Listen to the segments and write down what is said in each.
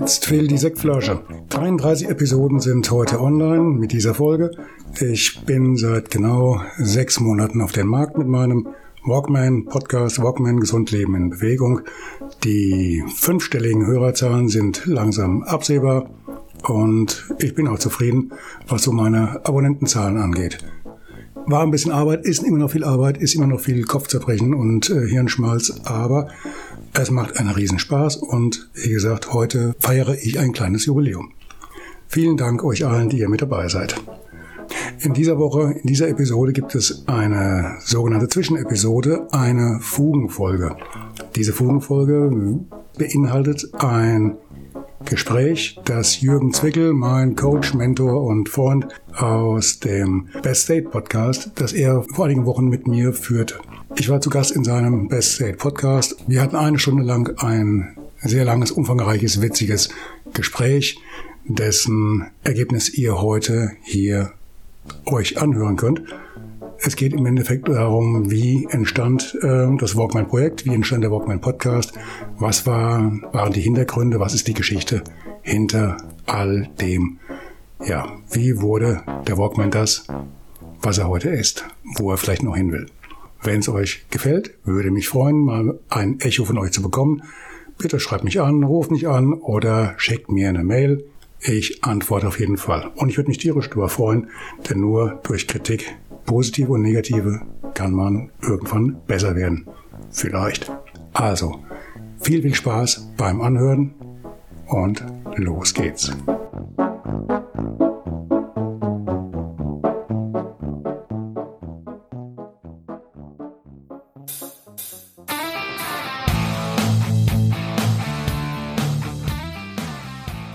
Jetzt fehlt die Sektflasche. 33 Episoden sind heute online mit dieser Folge. Ich bin seit genau sechs Monaten auf dem Markt mit meinem Walkman Podcast Walkman Gesund Leben in Bewegung. Die fünfstelligen Hörerzahlen sind langsam absehbar und ich bin auch zufrieden, was so meine Abonnentenzahlen angeht. War ein bisschen Arbeit, ist immer noch viel Arbeit, ist immer noch viel Kopfzerbrechen und äh, Hirnschmalz, aber es macht einen Riesenspaß und wie gesagt, heute feiere ich ein kleines Jubiläum. Vielen Dank euch allen, die ihr mit dabei seid. In dieser Woche, in dieser Episode gibt es eine sogenannte Zwischenepisode, eine Fugenfolge. Diese Fugenfolge beinhaltet ein Gespräch, das Jürgen Zwickel, mein Coach, Mentor und Freund aus dem Best State Podcast, das er vor einigen Wochen mit mir führte. Ich war zu Gast in seinem Best State Podcast. Wir hatten eine Stunde lang ein sehr langes, umfangreiches, witziges Gespräch, dessen Ergebnis ihr heute hier euch anhören könnt. Es geht im Endeffekt darum, wie entstand äh, das Walkman-Projekt, wie entstand der Walkman-Podcast, was war, waren die Hintergründe, was ist die Geschichte hinter all dem. Ja, wie wurde der Walkman das, was er heute ist, wo er vielleicht noch hin will. Wenn es euch gefällt, würde mich freuen, mal ein Echo von euch zu bekommen. Bitte schreibt mich an, ruft mich an oder schickt mir eine Mail. Ich antworte auf jeden Fall. Und ich würde mich tierisch darüber freuen, denn nur durch Kritik, positive und negative, kann man irgendwann besser werden. Vielleicht. Also, viel, viel Spaß beim Anhören und los geht's.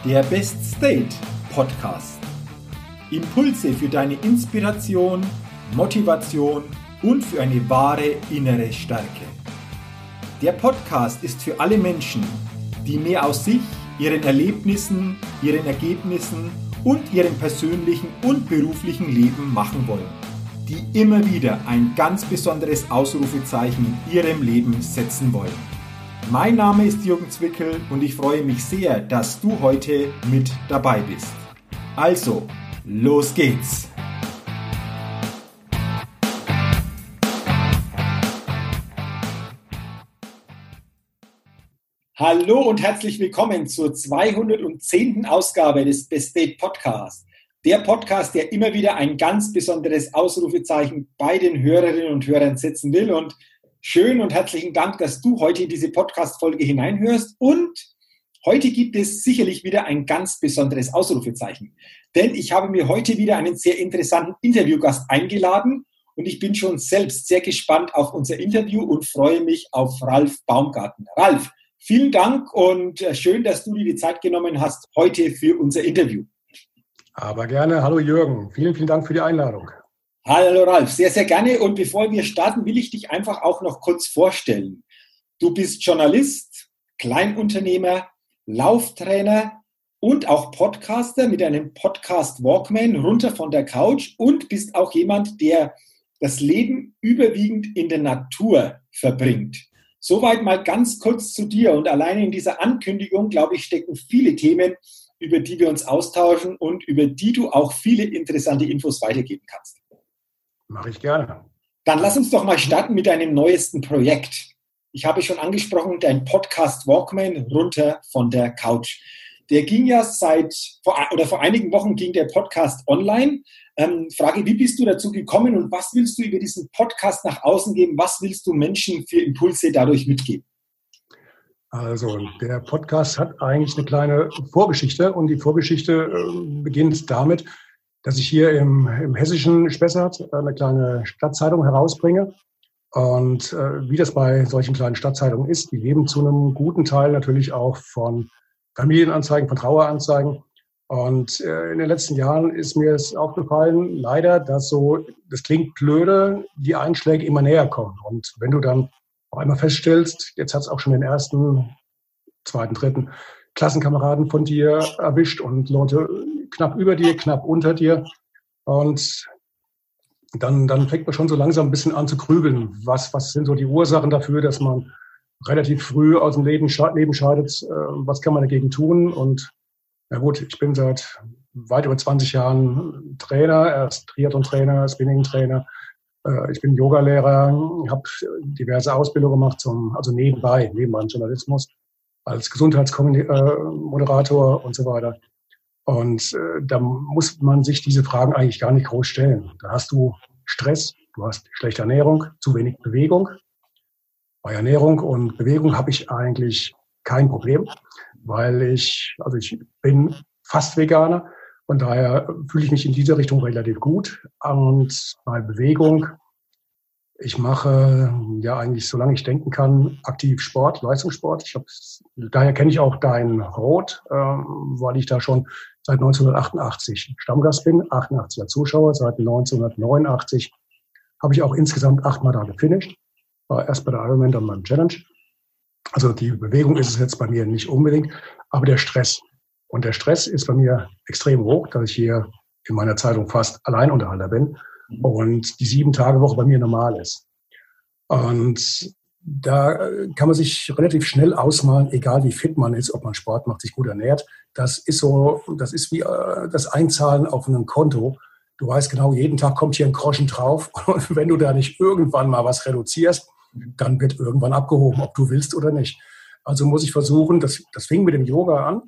Der Best State Podcast. Impulse für deine Inspiration, Motivation und für eine wahre innere Stärke. Der Podcast ist für alle Menschen, die mehr aus sich, ihren Erlebnissen, ihren Ergebnissen und ihrem persönlichen und beruflichen Leben machen wollen, die immer wieder ein ganz besonderes Ausrufezeichen in ihrem Leben setzen wollen. Mein Name ist Jürgen Zwickel und ich freue mich sehr, dass du heute mit dabei bist. Also, los geht's! Hallo und herzlich willkommen zur 210. Ausgabe des Best Date Podcasts. Der Podcast, der immer wieder ein ganz besonderes Ausrufezeichen bei den Hörerinnen und Hörern setzen will und Schön und herzlichen Dank, dass du heute in diese Podcast-Folge hineinhörst. Und heute gibt es sicherlich wieder ein ganz besonderes Ausrufezeichen. Denn ich habe mir heute wieder einen sehr interessanten Interviewgast eingeladen und ich bin schon selbst sehr gespannt auf unser Interview und freue mich auf Ralf Baumgarten. Ralf, vielen Dank und äh, schön, dass du dir die Zeit genommen hast heute für unser Interview. Aber gerne. Hallo Jürgen. Vielen, vielen Dank für die Einladung. Hallo Ralf, sehr, sehr gerne. Und bevor wir starten, will ich dich einfach auch noch kurz vorstellen. Du bist Journalist, Kleinunternehmer, Lauftrainer und auch Podcaster mit einem Podcast Walkman runter von der Couch und bist auch jemand, der das Leben überwiegend in der Natur verbringt. Soweit mal ganz kurz zu dir. Und alleine in dieser Ankündigung, glaube ich, stecken viele Themen, über die wir uns austauschen und über die du auch viele interessante Infos weitergeben kannst. Mache ich gerne. Dann lass uns doch mal starten mit deinem neuesten Projekt. Ich habe schon angesprochen, dein Podcast Walkman runter von der Couch. Der ging ja seit vor, oder vor einigen Wochen ging der Podcast online. Ähm, Frage, wie bist du dazu gekommen und was willst du über diesen Podcast nach außen geben? Was willst du Menschen für Impulse dadurch mitgeben? Also der Podcast hat eigentlich eine kleine Vorgeschichte und die Vorgeschichte äh, beginnt damit, dass ich hier im, im hessischen Spessart eine kleine Stadtzeitung herausbringe. Und äh, wie das bei solchen kleinen Stadtzeitungen ist, die leben zu einem guten Teil natürlich auch von Familienanzeigen, von Traueranzeigen. Und äh, in den letzten Jahren ist mir es aufgefallen, leider, dass so, das klingt blöde, die Einschläge immer näher kommen. Und wenn du dann auf einmal feststellst, jetzt hat es auch schon den ersten, zweiten, dritten Klassenkameraden von dir erwischt und Leute knapp über dir, knapp unter dir. Und dann, dann fängt man schon so langsam ein bisschen an zu grübeln. Was, was sind so die Ursachen dafür, dass man relativ früh aus dem Leben, Leben scheidet? Äh, was kann man dagegen tun? Und na gut, ich bin seit weit über 20 Jahren Trainer, erst Triathlon-Trainer, Spinning-Trainer. Äh, ich bin Yogalehrer, habe diverse Ausbildungen gemacht, zum, also nebenbei, neben meinem Journalismus, als Gesundheitsmoderator und so weiter. Und äh, da muss man sich diese Fragen eigentlich gar nicht groß stellen. Da hast du Stress, du hast schlechte Ernährung, zu wenig Bewegung. Bei Ernährung und Bewegung habe ich eigentlich kein Problem, weil ich, also ich bin fast Veganer, von daher fühle ich mich in dieser Richtung relativ gut. Und bei Bewegung ich mache ja eigentlich, solange ich denken kann, aktiv Sport, Leistungssport. Ich hab, daher kenne ich auch dein Rot, äh, weil ich da schon seit 1988 Stammgast bin, 88er Zuschauer, seit 1989 habe ich auch insgesamt achtmal da gefinisht. War erst bei der Ironman, dann beim Challenge. Also die Bewegung ist es jetzt bei mir nicht unbedingt, aber der Stress. Und der Stress ist bei mir extrem hoch, dass ich hier in meiner Zeitung fast Alleinunterhalter bin und die sieben Tage Woche bei mir normal ist. Und da kann man sich relativ schnell ausmalen, egal wie fit man ist, ob man Sport macht, sich gut ernährt. Das ist so, das ist wie äh, das Einzahlen auf einem Konto. Du weißt genau, jeden Tag kommt hier ein Groschen drauf. Und wenn du da nicht irgendwann mal was reduzierst, dann wird irgendwann abgehoben, ob du willst oder nicht. Also muss ich versuchen, das, das fing mit dem Yoga an.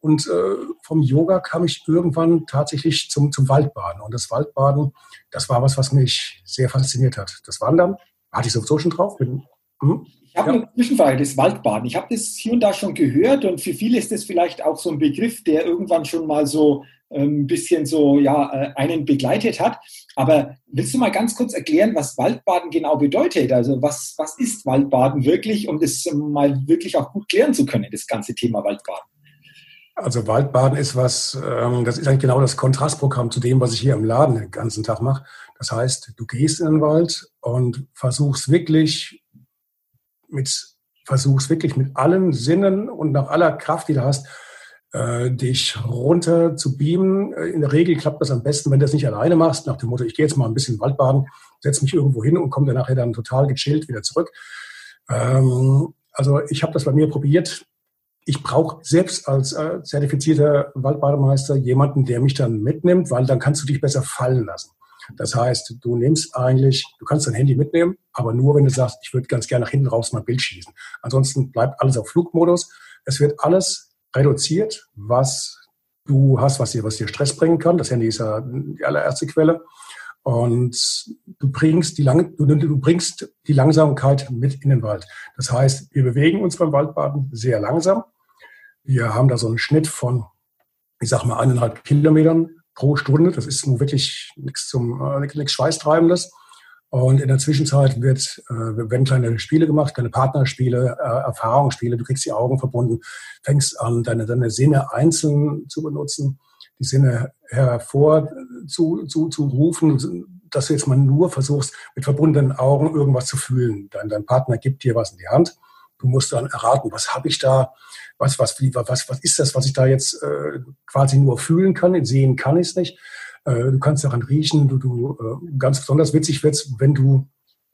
Und äh, vom Yoga kam ich irgendwann tatsächlich zum, zum Waldbaden. Und das Waldbaden, das war was, was mich sehr fasziniert hat. Das Wandern hatte ich sowieso schon drauf. Bin, hm? Ich habe ja. eine Zwischenfrage, das Waldbaden. Ich habe das hier und da schon gehört und für viele ist das vielleicht auch so ein Begriff, der irgendwann schon mal so ein ähm, bisschen so ja äh, einen begleitet hat. Aber willst du mal ganz kurz erklären, was Waldbaden genau bedeutet? Also was, was ist Waldbaden wirklich, um das mal wirklich auch gut klären zu können, das ganze Thema Waldbaden? Also Waldbaden ist was, ähm, das ist eigentlich genau das Kontrastprogramm zu dem, was ich hier im Laden den ganzen Tag mache. Das heißt, du gehst in den Wald und versuchst wirklich mit, versuchst wirklich mit allen Sinnen und nach aller Kraft, die du hast, äh, dich runter zu beamen. Äh, in der Regel klappt das am besten, wenn du das nicht alleine machst, nach dem Motto, ich gehe jetzt mal ein bisschen Waldbaden, setze mich irgendwo hin und komme dann nachher dann total gechillt wieder zurück. Ähm, also ich habe das bei mir probiert ich brauche selbst als äh, zertifizierter Waldbademeister jemanden, der mich dann mitnimmt, weil dann kannst du dich besser fallen lassen. Das heißt, du nimmst eigentlich, du kannst dein Handy mitnehmen, aber nur, wenn du sagst, ich würde ganz gerne nach hinten raus mal Bild schießen. Ansonsten bleibt alles auf Flugmodus. Es wird alles reduziert, was du hast, was dir, was dir Stress bringen kann. Das Handy ist ja die allererste Quelle. Und du bringst die, Lang du, du bringst die Langsamkeit mit in den Wald. Das heißt, wir bewegen uns beim Waldbaden sehr langsam. Wir haben da so einen Schnitt von, ich sag mal, eineinhalb Kilometern pro Stunde. Das ist nun wirklich nichts zum, äh, nichts Schweißtreibendes. Und in der Zwischenzeit wird, äh, werden kleine Spiele gemacht, kleine Partnerspiele, äh, Erfahrungsspiele. Du kriegst die Augen verbunden, fängst an, deine, deine Sinne einzeln zu benutzen die Sinne hervor zu, zu, zu rufen, dass du jetzt mal nur versuchst, mit verbundenen Augen irgendwas zu fühlen. Dein, dein Partner gibt dir was in die Hand. Du musst dann erraten, was habe ich da, was, was, wie, was, was ist das, was ich da jetzt äh, quasi nur fühlen kann, sehen kann ich es nicht. Äh, du kannst daran riechen, du, du äh, ganz besonders witzig wird's, wenn du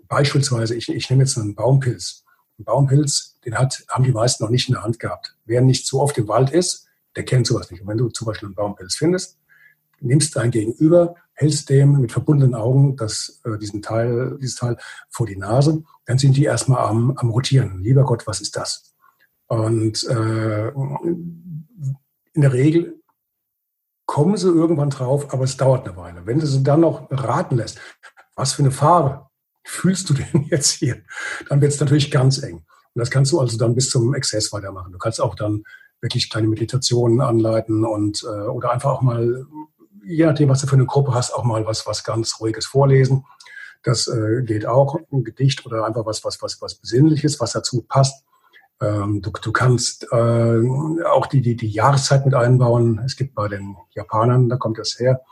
beispielsweise, ich, ich nehme jetzt einen Baumpilz. Ein Baumpilz, den hat, haben die meisten noch nicht in der Hand gehabt. Wer nicht so oft im Wald ist, der kennt sowas nicht. Und wenn du zum Beispiel einen Baumpilz findest, nimmst dein Gegenüber, hältst dem mit verbundenen Augen das, äh, diesen Teil, dieses Teil vor die Nase, dann sind die erstmal am, am Rotieren. Lieber Gott, was ist das? Und äh, in der Regel kommen sie irgendwann drauf, aber es dauert eine Weile. Wenn du sie dann noch raten lässt, was für eine Farbe fühlst du denn jetzt hier, dann wird es natürlich ganz eng. Und das kannst du also dann bis zum Exzess weitermachen. Du kannst auch dann wirklich kleine Meditationen anleiten und äh, oder einfach auch mal, je nachdem, was du für eine Gruppe hast, auch mal was, was ganz Ruhiges vorlesen. Das äh, geht auch, ein Gedicht oder einfach was, was, was, was Besinnliches, was dazu passt. Ähm, du, du kannst äh, auch die, die, die Jahreszeit mit einbauen. Es gibt bei den Japanern, da kommt das her,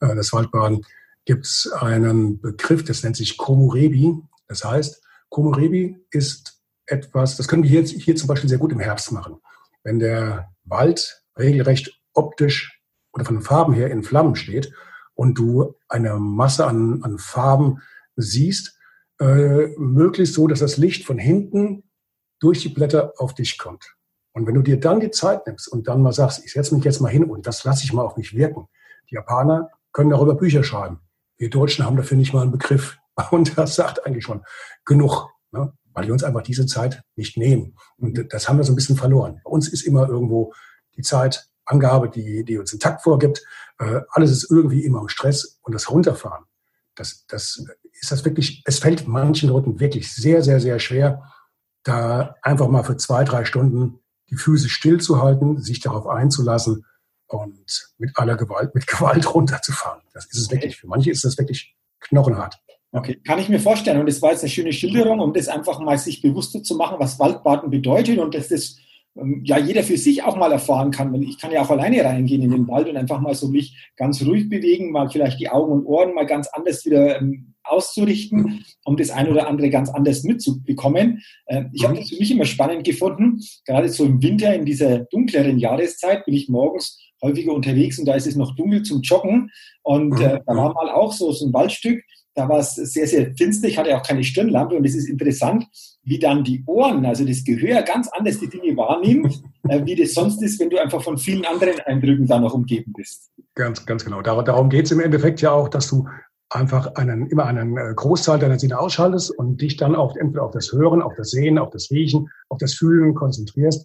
äh, das Waldbaden, gibt es einen Begriff, das nennt sich Komurebi. Das heißt, Komurebi ist etwas, das können wir hier, hier zum Beispiel sehr gut im Herbst machen. Wenn der Wald regelrecht optisch oder von den Farben her in Flammen steht und du eine Masse an, an Farben siehst, äh, möglichst so, dass das Licht von hinten durch die Blätter auf dich kommt. Und wenn du dir dann die Zeit nimmst und dann mal sagst, ich setze mich jetzt mal hin und das lasse ich mal auf mich wirken. Die Japaner können darüber Bücher schreiben. Wir Deutschen haben dafür nicht mal einen Begriff. Und das sagt eigentlich schon genug, ne? weil wir uns einfach diese Zeit nicht nehmen. Und das haben wir so ein bisschen verloren. Bei uns ist immer irgendwo die Zeitangabe, die, die uns einen Takt vorgibt. Äh, alles ist irgendwie immer im Stress und das Runterfahren. Das, das ist das wirklich, es fällt manchen Leuten wirklich sehr, sehr, sehr schwer, da einfach mal für zwei, drei Stunden die Füße stillzuhalten, sich darauf einzulassen und mit aller Gewalt, mit Gewalt runterzufahren. Das ist es wirklich. Für manche ist das wirklich knochenhart. Okay, kann ich mir vorstellen. Und das war jetzt eine schöne Schilderung, um das einfach mal sich bewusster zu machen, was Waldbaden bedeutet und dass das ja jeder für sich auch mal erfahren kann. Ich kann ja auch alleine reingehen in den Wald und einfach mal so mich ganz ruhig bewegen, mal vielleicht die Augen und Ohren mal ganz anders wieder ähm, auszurichten, um das eine oder andere ganz anders mitzubekommen. Äh, ich habe mhm. das für mich immer spannend gefunden. Gerade so im Winter, in dieser dunkleren Jahreszeit, bin ich morgens häufiger unterwegs und da ist es noch dunkel zum Joggen. Und äh, da war mal auch so, so ein Waldstück, da war es sehr, sehr finster. Ich hatte auch keine Stirnlampe und es ist interessant, wie dann die Ohren, also das Gehör, ganz anders die Dinge wahrnimmt, äh, wie das sonst ist, wenn du einfach von vielen anderen Eindrücken da noch umgeben bist. Ganz, ganz genau. Darum geht es im Endeffekt ja auch, dass du einfach einen, immer einen äh, Großteil deiner Sinne ausschaltest und dich dann auf, entweder auf das Hören, auf das Sehen, auf das Riechen, auf das Fühlen konzentrierst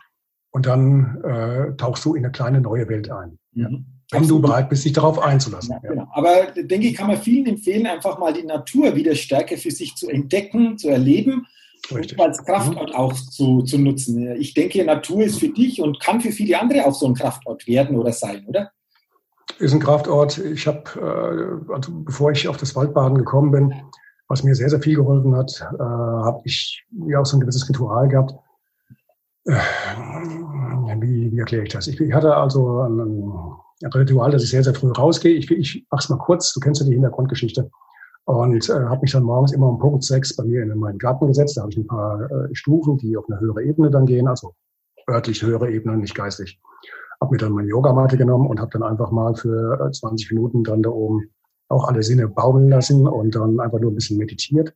und dann äh, tauchst du in eine kleine neue Welt ein. Mhm. Wenn du bereit bist, dich darauf einzulassen. Ja, genau. Aber denke ich, kann man vielen empfehlen, einfach mal die Natur wieder stärker für sich zu entdecken, zu erleben Richtig. und als Kraftort mhm. auch zu, zu nutzen. Ich denke, Natur ist für dich und kann für viele andere auch so ein Kraftort werden oder sein, oder? Ist ein Kraftort. Ich habe, äh, also bevor ich auf das Waldbaden gekommen bin, was mir sehr, sehr viel geholfen hat, äh, habe ich ja auch so ein gewisses Ritual gehabt. Äh, wie, wie erkläre ich das? Ich, ich hatte also ein, ein, Ritual, dass ich sehr, sehr früh rausgehe. Ich, ich mache es mal kurz, du kennst ja die Hintergrundgeschichte. Und äh, habe mich dann morgens immer um Punkt sechs bei mir in meinen Garten gesetzt. Da habe ich ein paar äh, Stufen, die auf eine höhere Ebene dann gehen, also örtlich höhere Ebene, nicht geistig. Habe mir dann meine Yogamatte genommen und habe dann einfach mal für 20 äh, Minuten dann da oben auch alle Sinne baumeln lassen und dann einfach nur ein bisschen meditiert.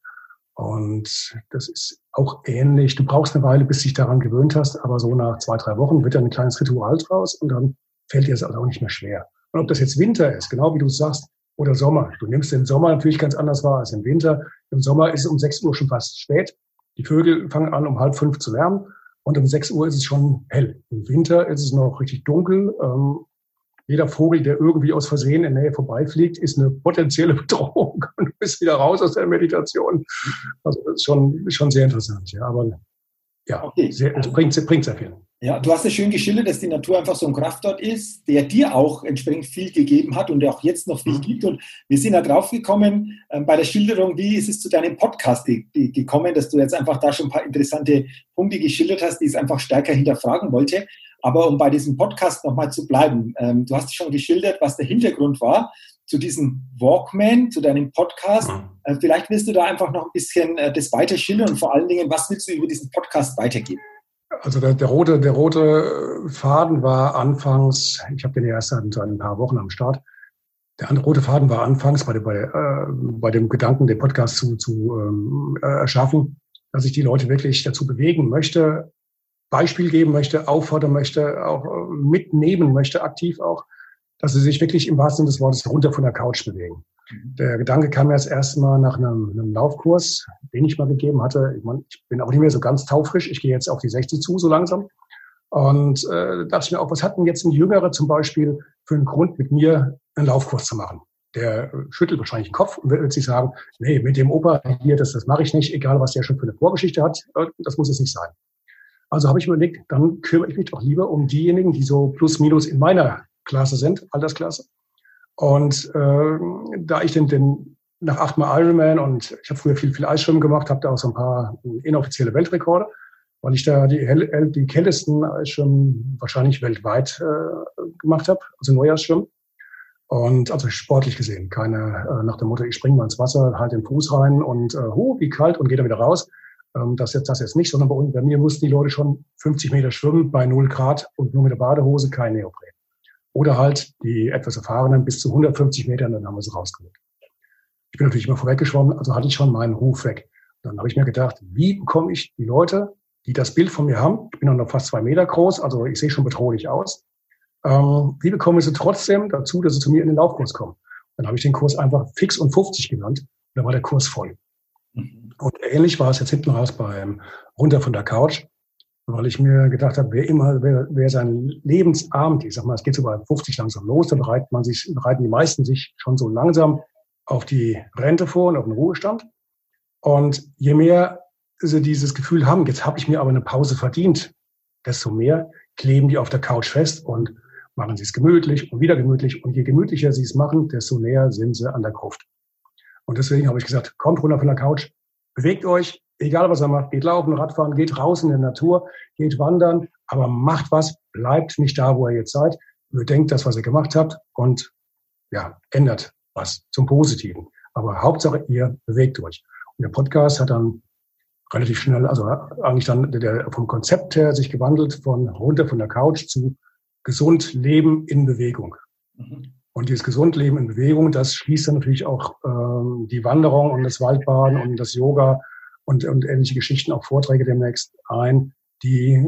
Und das ist auch ähnlich. Du brauchst eine Weile, bis dich daran gewöhnt hast, aber so nach zwei, drei Wochen wird dann ein kleines Ritual draus und dann fällt dir das auch nicht mehr schwer. Und ob das jetzt Winter ist, genau wie du sagst, oder Sommer. Du nimmst den Sommer natürlich ganz anders wahr als im Winter. Im Sommer ist es um 6 Uhr schon fast spät. Die Vögel fangen an, um halb fünf zu lärmen. Und um 6 Uhr ist es schon hell. Im Winter ist es noch richtig dunkel. Ähm, jeder Vogel, der irgendwie aus Versehen in der Nähe vorbeifliegt, ist eine potenzielle Bedrohung und du bist wieder raus aus der Meditation. Also das ist schon, schon sehr interessant. Ja, aber ja, okay. sehr, es bringt, bringt sehr viel. Ja, du hast es schön geschildert, dass die Natur einfach so ein Kraftort ist, der dir auch entsprechend viel gegeben hat und der auch jetzt noch viel mhm. gibt. Und wir sind da drauf gekommen äh, bei der Schilderung, wie ist es zu deinem Podcast gekommen, dass du jetzt einfach da schon ein paar interessante Punkte geschildert hast, die es einfach stärker hinterfragen wollte. Aber um bei diesem Podcast nochmal zu bleiben, ähm, du hast schon geschildert, was der Hintergrund war zu diesem Walkman, zu deinem Podcast. Mhm. Äh, vielleicht willst du da einfach noch ein bisschen äh, das weiter schildern und vor allen Dingen, was willst du über diesen Podcast weitergeben? Also der, der, rote, der rote Faden war anfangs, ich habe den erst seit ein paar Wochen am Start. Der rote Faden war anfangs bei, bei, äh, bei dem Gedanken, den Podcast zu, zu ähm, äh, erschaffen, dass ich die Leute wirklich dazu bewegen möchte, Beispiel geben möchte, auffordern möchte, auch äh, mitnehmen möchte, aktiv auch, dass sie sich wirklich im wahrsten Sinne des Wortes runter von der Couch bewegen. Mhm. Der Gedanke kam mir jetzt erstmal nach einem, einem Laufkurs, den ich mal gegeben hatte. Ich, mein, ich bin auch nicht mehr so ganz taufrisch. Ich gehe jetzt auf die 60 zu, so langsam. Und äh, dachte ich mir auch, was hat denn jetzt ein Jüngerer zum Beispiel für einen Grund, mit mir einen Laufkurs zu machen? Der schüttelt wahrscheinlich den Kopf und wird sich sagen, nee, mit dem Opa hier, das, das mache ich nicht, egal was der schon für eine Vorgeschichte hat, äh, das muss es nicht sein. Also habe ich mir überlegt, dann kümmere ich mich doch lieber um diejenigen, die so plus minus in meiner Klasse sind, Altersklasse. Und äh, da ich den, den nach achtmal Ironman und ich habe früher viel, viel Eisschwimmen gemacht, habe da auch so ein paar inoffizielle Weltrekorde. weil ich da die, die kältesten schon wahrscheinlich weltweit äh, gemacht habe, also Neujahrsschwimmen. Und also sportlich gesehen, keine äh, nach dem Motto, ich springe mal ins Wasser, halt den Fuß rein und äh, hu, wie kalt und gehe dann wieder raus. Ähm, das jetzt das jetzt nicht, sondern bei, bei mir mussten die Leute schon 50 Meter schwimmen bei 0 Grad und nur mit der Badehose, kein Neopren. Oder halt die etwas erfahrenen bis zu 150 Metern, dann haben wir sie rausgeholt. Ich bin natürlich immer vorweggeschwommen, also hatte ich schon meinen Ruf weg. Dann habe ich mir gedacht, wie bekomme ich die Leute, die das Bild von mir haben, ich bin noch fast zwei Meter groß, also ich sehe schon bedrohlich aus, ähm, wie bekomme ich sie trotzdem dazu, dass sie zu mir in den Laufkurs kommen? Dann habe ich den Kurs einfach fix und 50 genannt. Und dann war der Kurs voll. Mhm. Und ähnlich war es jetzt hinten raus beim Runter von der Couch, weil ich mir gedacht habe, wer immer, wer, wer sein Lebensabend, ich sag mal, es geht so bei 50 langsam los, dann bereitet man sich, bereiten die meisten sich schon so langsam auf die Rente vor und auf den Ruhestand. Und je mehr sie dieses Gefühl haben, jetzt habe ich mir aber eine Pause verdient, desto mehr kleben die auf der Couch fest und machen sie es gemütlich und wieder gemütlich. Und je gemütlicher sie es machen, desto näher sind sie an der Gruft. Und deswegen habe ich gesagt, kommt runter von der Couch, bewegt euch, egal was ihr macht, geht laufen, Radfahren, geht raus in der Natur, geht wandern, aber macht was, bleibt nicht da, wo ihr jetzt seid, bedenkt das, was ihr gemacht habt und ja, ändert was zum Positiven. Aber Hauptsache, ihr bewegt euch. Und der Podcast hat dann relativ schnell, also eigentlich dann der, vom Konzept her sich gewandelt von runter von der Couch zu gesund Leben in Bewegung. Mhm. Und dieses gesund Leben in Bewegung, das schließt dann natürlich auch ähm, die Wanderung und das Waldbaden und das Yoga und, und ähnliche Geschichten, auch Vorträge demnächst ein, die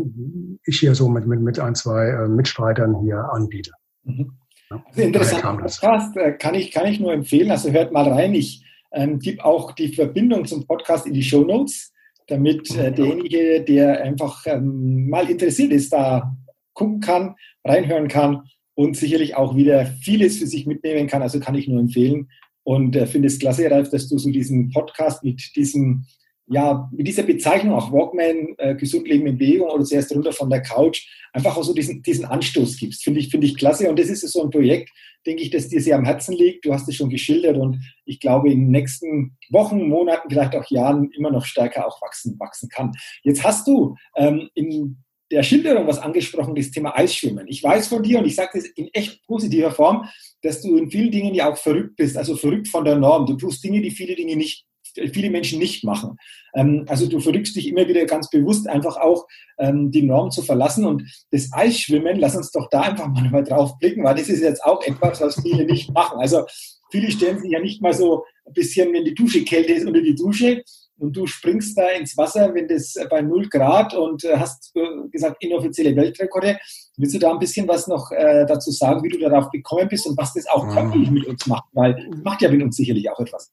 ich hier so mit, mit, mit ein, zwei äh, Mitstreitern hier anbiete. Mhm. Also interessanter Podcast äh, kann ich, kann ich nur empfehlen. Also hört mal rein. Ich ähm, gebe auch die Verbindung zum Podcast in die Show Notes, damit äh, mhm. derjenige, der einfach ähm, mal interessiert ist, da gucken kann, reinhören kann und sicherlich auch wieder vieles für sich mitnehmen kann. Also kann ich nur empfehlen und äh, finde es klasse, Ralf, dass du so diesen Podcast mit diesem ja, mit dieser Bezeichnung auch Walkman, äh, gesund leben in Bewegung oder zuerst runter von der Couch, einfach auch so diesen, diesen Anstoß gibst. Finde ich, finde ich klasse. Und das ist so ein Projekt, denke ich, das dir sehr am Herzen liegt. Du hast es schon geschildert und ich glaube, in den nächsten Wochen, Monaten, vielleicht auch Jahren immer noch stärker auch wachsen, wachsen kann. Jetzt hast du ähm, in der Schilderung was angesprochen, das Thema Eisschwimmen. Ich weiß von dir und ich sage das in echt positiver Form, dass du in vielen Dingen ja auch verrückt bist, also verrückt von der Norm. Du tust Dinge, die viele Dinge nicht, viele Menschen nicht machen. Ähm, also du verrückst dich immer wieder ganz bewusst, einfach auch ähm, die Norm zu verlassen. Und das Eisschwimmen, lass uns doch da einfach mal drauf blicken, weil das ist jetzt auch etwas, was viele nicht machen. Also viele stellen sich ja nicht mal so ein bisschen, wenn die Dusche kälter ist, unter die Dusche, und du springst da ins Wasser, wenn das bei 0 Grad und äh, hast äh, gesagt inoffizielle Weltrekorde. Willst du da ein bisschen was noch äh, dazu sagen, wie du darauf gekommen bist und was das auch körperlich mit uns macht? Weil das macht ja mit uns sicherlich auch etwas.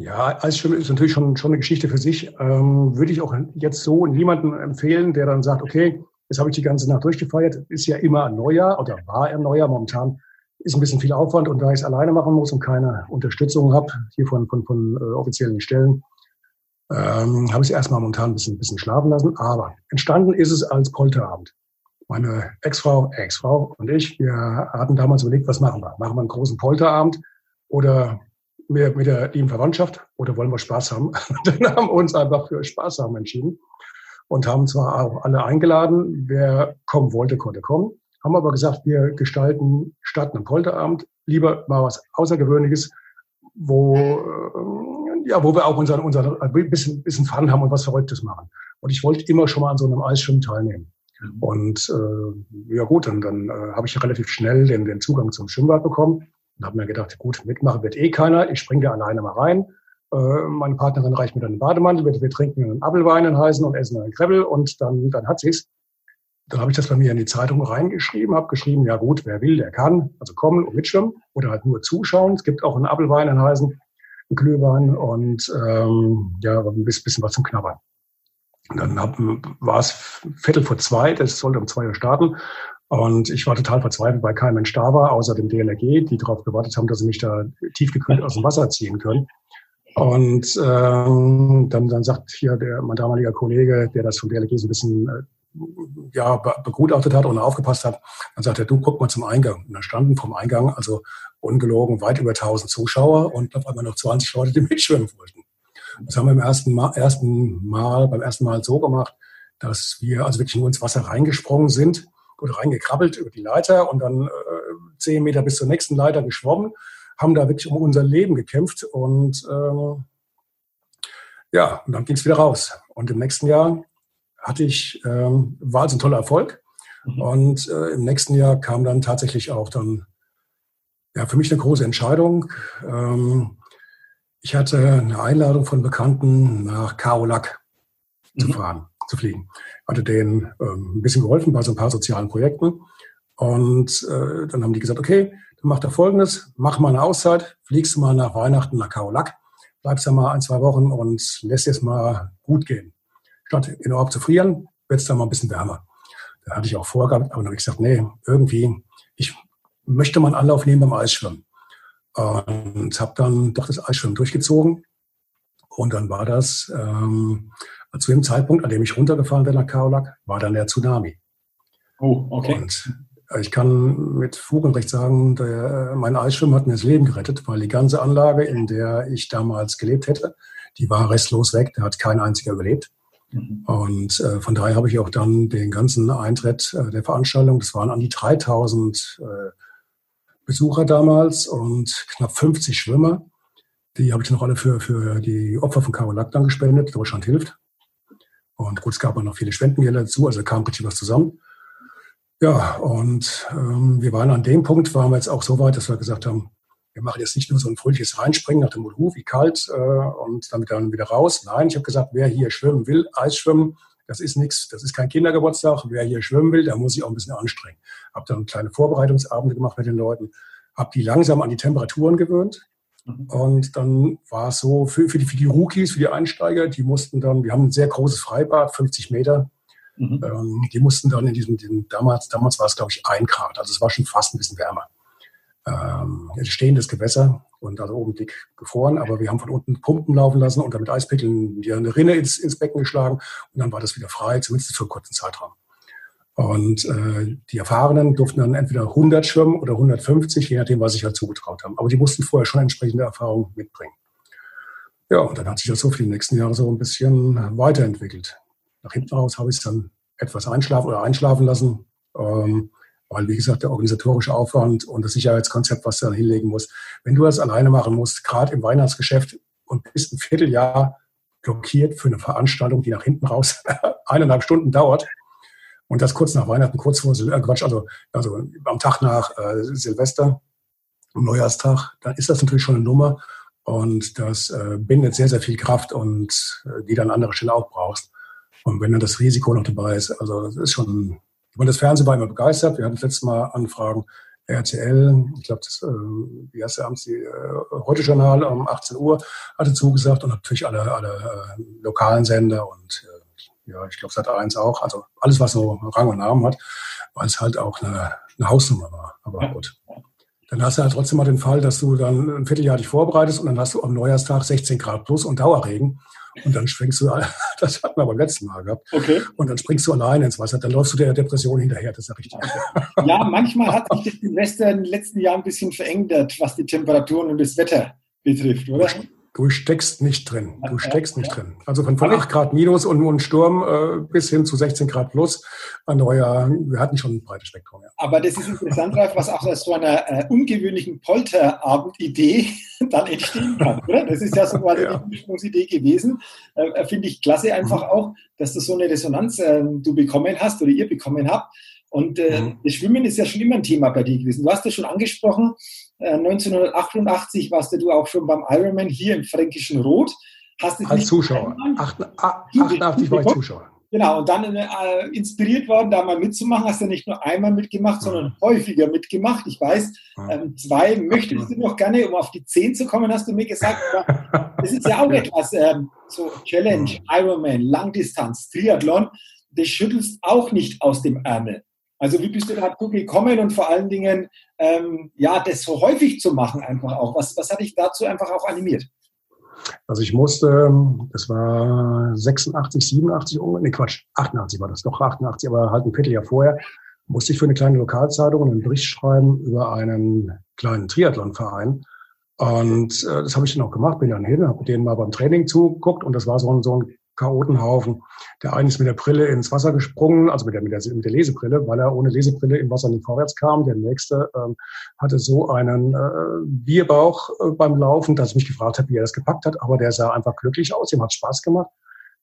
Ja, Eisschwimmen ist natürlich schon, schon eine Geschichte für sich. Ähm, würde ich auch jetzt so niemandem empfehlen, der dann sagt, okay, jetzt habe ich die ganze Nacht durchgefeiert. Ist ja immer ein Neujahr oder war ein Neujahr. Momentan ist ein bisschen viel Aufwand und da ich es alleine machen muss und keine Unterstützung habe, hier von, von, von äh, offiziellen Stellen, ähm, habe ich es erstmal momentan ein bisschen, ein bisschen schlafen lassen. Aber entstanden ist es als Polterabend. Meine Ex-Frau, Ex-Frau und ich, wir hatten damals überlegt, was machen wir? Machen wir einen großen Polterabend oder mit, mit der lieben Verwandtschaft oder wollen wir Spaß haben? Dann haben wir uns einfach für Spaß haben entschieden und haben zwar auch alle eingeladen, wer kommen wollte, konnte kommen, haben aber gesagt, wir gestalten statt einem Polterabend lieber mal was Außergewöhnliches, wo äh, ja, wo wir auch unser, unser ein bisschen, bisschen Fun haben und was Verrücktes machen. Und ich wollte immer schon mal an so einem Eisschwimmen teilnehmen. Mhm. Und äh, ja gut, dann, dann äh, habe ich relativ schnell den, den Zugang zum Schwimmbad bekommen und habe mir gedacht, gut, mitmachen wird eh keiner. Ich springe da alleine mal rein. Äh, meine Partnerin reicht mir dann einen Bademantel, wir, wir trinken einen Apfelwein, einen heißen und essen einen Krebbel und dann, dann hat sich's. Dann habe ich das bei mir in die Zeitung reingeschrieben, habe geschrieben, ja gut, wer will, der kann, also kommen und mitschwimmen oder halt nur zuschauen. Es gibt auch einen Apfelwein, einen heißen Glühwein und ähm, ja, ein bisschen was zum Knabbern. Und dann hab, war es Viertel vor zwei, das sollte um zwei Uhr starten. Und ich war total verzweifelt, weil kein Mensch da war, außer dem DLRG, die darauf gewartet haben, dass sie mich da tiefgekühlt aus dem Wasser ziehen können. Und ähm, dann, dann sagt hier der, mein damaliger Kollege, der das vom DLRG so ein bisschen äh, ja, begutachtet hat und aufgepasst hat, dann sagt er, du guck mal zum Eingang. Und da standen vom Eingang, also ungelogen, weit über 1000 Zuschauer und auf einmal noch 20 Leute, die mitschwimmen wollten. Das haben wir im ersten Mal, ersten Mal, beim ersten Mal so gemacht. dass wir also wirklich nur ins Wasser reingesprungen sind oder reingekrabbelt über die Leiter und dann äh, zehn Meter bis zur nächsten Leiter geschwommen, haben da wirklich um unser Leben gekämpft und ähm, ja, und dann ging es wieder raus. Und im nächsten Jahr hatte ich, ähm, war also ein toller Erfolg. Mhm. Und äh, im nächsten Jahr kam dann tatsächlich auch dann ja, für mich eine große Entscheidung. Ähm, ich hatte eine Einladung von Bekannten nach Kaolack mhm. zu fahren, zu fliegen. Hatte denen ähm, ein bisschen geholfen bei so ein paar sozialen Projekten. Und äh, dann haben die gesagt, okay, dann mach da Folgendes, mach mal eine Auszeit, fliegst mal nach Weihnachten nach Kaolack, bleibst da mal ein, zwei Wochen und lässt es mal gut gehen. Statt in Ort zu frieren, wird es dann mal ein bisschen wärmer. Da hatte ich auch vorgehabt, aber dann habe ich gesagt, nee, irgendwie, ich möchte mal einen Anlauf nehmen beim Eisschwimmen. Und habe dann doch das Eisschwimmen durchgezogen. Und dann war das, ähm, zu dem Zeitpunkt, an dem ich runtergefahren bin nach Kaolack, war dann der Tsunami. Oh, okay. Und ich kann mit Fug und Recht sagen, der, mein Eisschwimmen hat mir das Leben gerettet, weil die ganze Anlage, in der ich damals gelebt hätte, die war restlos weg, da hat kein einziger überlebt. Mhm. Und äh, von daher habe ich auch dann den ganzen Eintritt äh, der Veranstaltung, das waren an die 3000 äh, Besucher damals und knapp 50 Schwimmer. Die habe ich noch alle für, für die Opfer von Karolak dann gespendet. Deutschland hilft. Und gut, es gab auch noch viele Spendengelder dazu, also kam richtig was zusammen. Ja, und ähm, wir waren an dem Punkt, waren wir jetzt auch so weit, dass wir gesagt haben, wir machen jetzt nicht nur so ein fröhliches Reinspringen nach dem Motto, wie kalt, äh, und damit dann wieder raus. Nein, ich habe gesagt, wer hier schwimmen will, Eisschwimmen, das ist nichts, das ist kein Kindergeburtstag. Wer hier schwimmen will, der muss sich auch ein bisschen anstrengen. Habe dann kleine Vorbereitungsabende gemacht mit den Leuten, habe die langsam an die Temperaturen gewöhnt. Mhm. Und dann war es so, für, für, die, für die Rookies, für die Einsteiger, die mussten dann, wir haben ein sehr großes Freibad, 50 Meter, mhm. ähm, die mussten dann in diesem, diesem damals, damals war es glaube ich ein Grad, also es war schon fast ein bisschen wärmer. Ähm, stehendes Gewässer, und also oben dick gefroren, aber wir haben von unten Pumpen laufen lassen und dann mit Eispickeln die eine Rinne ins, ins Becken geschlagen und dann war das wieder frei, zumindest für einen kurzen Zeitraum. Und äh, die Erfahrenen durften dann entweder 100 schwimmen oder 150, je nachdem, was sich halt zugetraut haben. Aber die mussten vorher schon entsprechende Erfahrungen mitbringen. Ja, und dann hat sich das so für die nächsten Jahre so ein bisschen weiterentwickelt. Nach hinten raus habe ich es dann etwas einschlafen oder einschlafen lassen. Ähm, weil, wie gesagt, der organisatorische Aufwand und das Sicherheitskonzept, was du dann hinlegen musst, wenn du das alleine machen musst, gerade im Weihnachtsgeschäft und bist ein Vierteljahr blockiert für eine Veranstaltung, die nach hinten raus eineinhalb Stunden dauert, und das kurz nach Weihnachten, kurz vor Sil äh, Quatsch, also, also am Tag nach äh, Silvester, Neujahrstag, dann ist das natürlich schon eine Nummer. Und das äh, bindet sehr, sehr viel Kraft und äh, die dann an anderer Stelle auch brauchst. Und wenn dann das Risiko noch dabei ist, also das ist schon und das Fernsehen war immer begeistert. Wir hatten das letzte Mal Anfragen. RTL, ich glaube, das, äh, wie heißt der abends, die äh, Heute-Journal um 18 Uhr hatte zugesagt und natürlich alle, alle äh, lokalen Sender und äh, ja, ich glaube, Sat 1 auch. Also alles, was so Rang und Namen hat, weil es halt auch eine, eine Hausnummer war. Aber gut. Dann hast du halt trotzdem mal den Fall, dass du dann ein Vierteljahr dich vorbereitest und dann hast du am Neujahrstag 16 Grad plus und Dauerregen. Und dann springst du, das hatten wir beim letzten Mal gehabt. Okay. Und dann springst du alleine ins Wasser. Dann läufst du der Depression hinterher, das ist ja richtig. Ja, manchmal hat sich das Silvester in den letzten Jahren ein bisschen verändert, was die Temperaturen und das Wetter betrifft, oder? Du steckst nicht drin. Du steckst nicht drin. Also von, von 8 Grad minus und, und Sturm äh, bis hin zu 16 Grad plus. An Neujahr, wir hatten schon ein breites Spektrum. Ja. Aber das ist interessant, Ralf, was auch aus so einer äh, ungewöhnlichen Polterabend-Idee dann entstehen kann. Oder? Das ist ja so quasi ja. die Ursprungsidee gewesen. Äh, äh, Finde ich klasse einfach mhm. auch, dass du so eine Resonanz äh, du bekommen hast oder ihr bekommen habt. Und äh, mhm. das Schwimmen ist ja schon immer ein Thema bei dir gewesen. Du hast ja schon angesprochen, 1988 äh, warst du auch schon beim Ironman hier im Fränkischen Rot. Hast Als Zuschauer. 88 war ich Zuschauer. Genau, und dann äh, inspiriert worden, da mal mitzumachen, hast du nicht nur einmal mitgemacht, sondern häufiger mitgemacht. Ich weiß, ähm, zwei möchtest du noch gerne, um auf die zehn zu kommen, hast du mir gesagt. das ist ja auch etwas, ähm, so Challenge. Ironman, Langdistanz, Triathlon, das schüttelst auch nicht aus dem Ärmel. Also wie bist du dazu gekommen und vor allen Dingen, ähm, ja, das so häufig zu machen einfach auch? Was, was hat dich dazu einfach auch animiert? Also ich musste, das war 86, 87, nee Quatsch, 88 war das, doch 88, aber halt ein Vierteljahr vorher, musste ich für eine kleine Lokalzeitung einen Bericht schreiben über einen kleinen Triathlonverein. Und äh, das habe ich dann auch gemacht, bin dann hin, habe denen mal beim Training zugeguckt und das war so ein, so ein Chaotenhaufen. Der eine ist mit der Brille ins Wasser gesprungen, also mit der, mit der, mit der Lesebrille, weil er ohne Lesebrille im Wasser nicht vorwärts kam. Der nächste ähm, hatte so einen äh, Bierbauch äh, beim Laufen, dass ich mich gefragt habe, wie er das gepackt hat. Aber der sah einfach glücklich aus, ihm hat Spaß gemacht.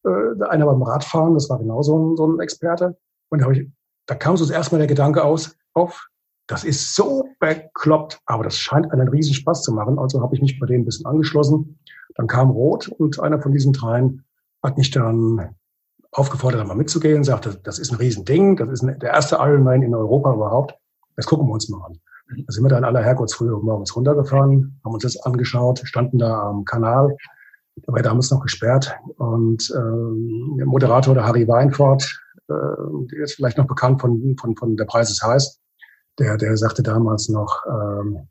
Äh, einer beim Radfahren, das war genau so ein, so ein Experte. Und da, ich, da kam so erstmal der Gedanke aus, auf, das ist so bekloppt, aber das scheint einen riesen Spaß zu machen. Also habe ich mich bei denen ein bisschen angeschlossen. Dann kam Rot und einer von diesen dreien hat mich dann aufgefordert, einmal mitzugehen, sagte, das ist ein Riesending, das ist ein, der erste Ironman in Europa überhaupt. Das gucken wir uns mal an. Da sind wir dann aller Herrgottsfrühe morgens runtergefahren, haben uns das angeschaut, standen da am Kanal, da war damals noch gesperrt und ähm, der Moderator, der Harry Weinfort, äh, der ist vielleicht noch bekannt von, von, von Der Preis ist heiß, der, der sagte damals noch, ähm,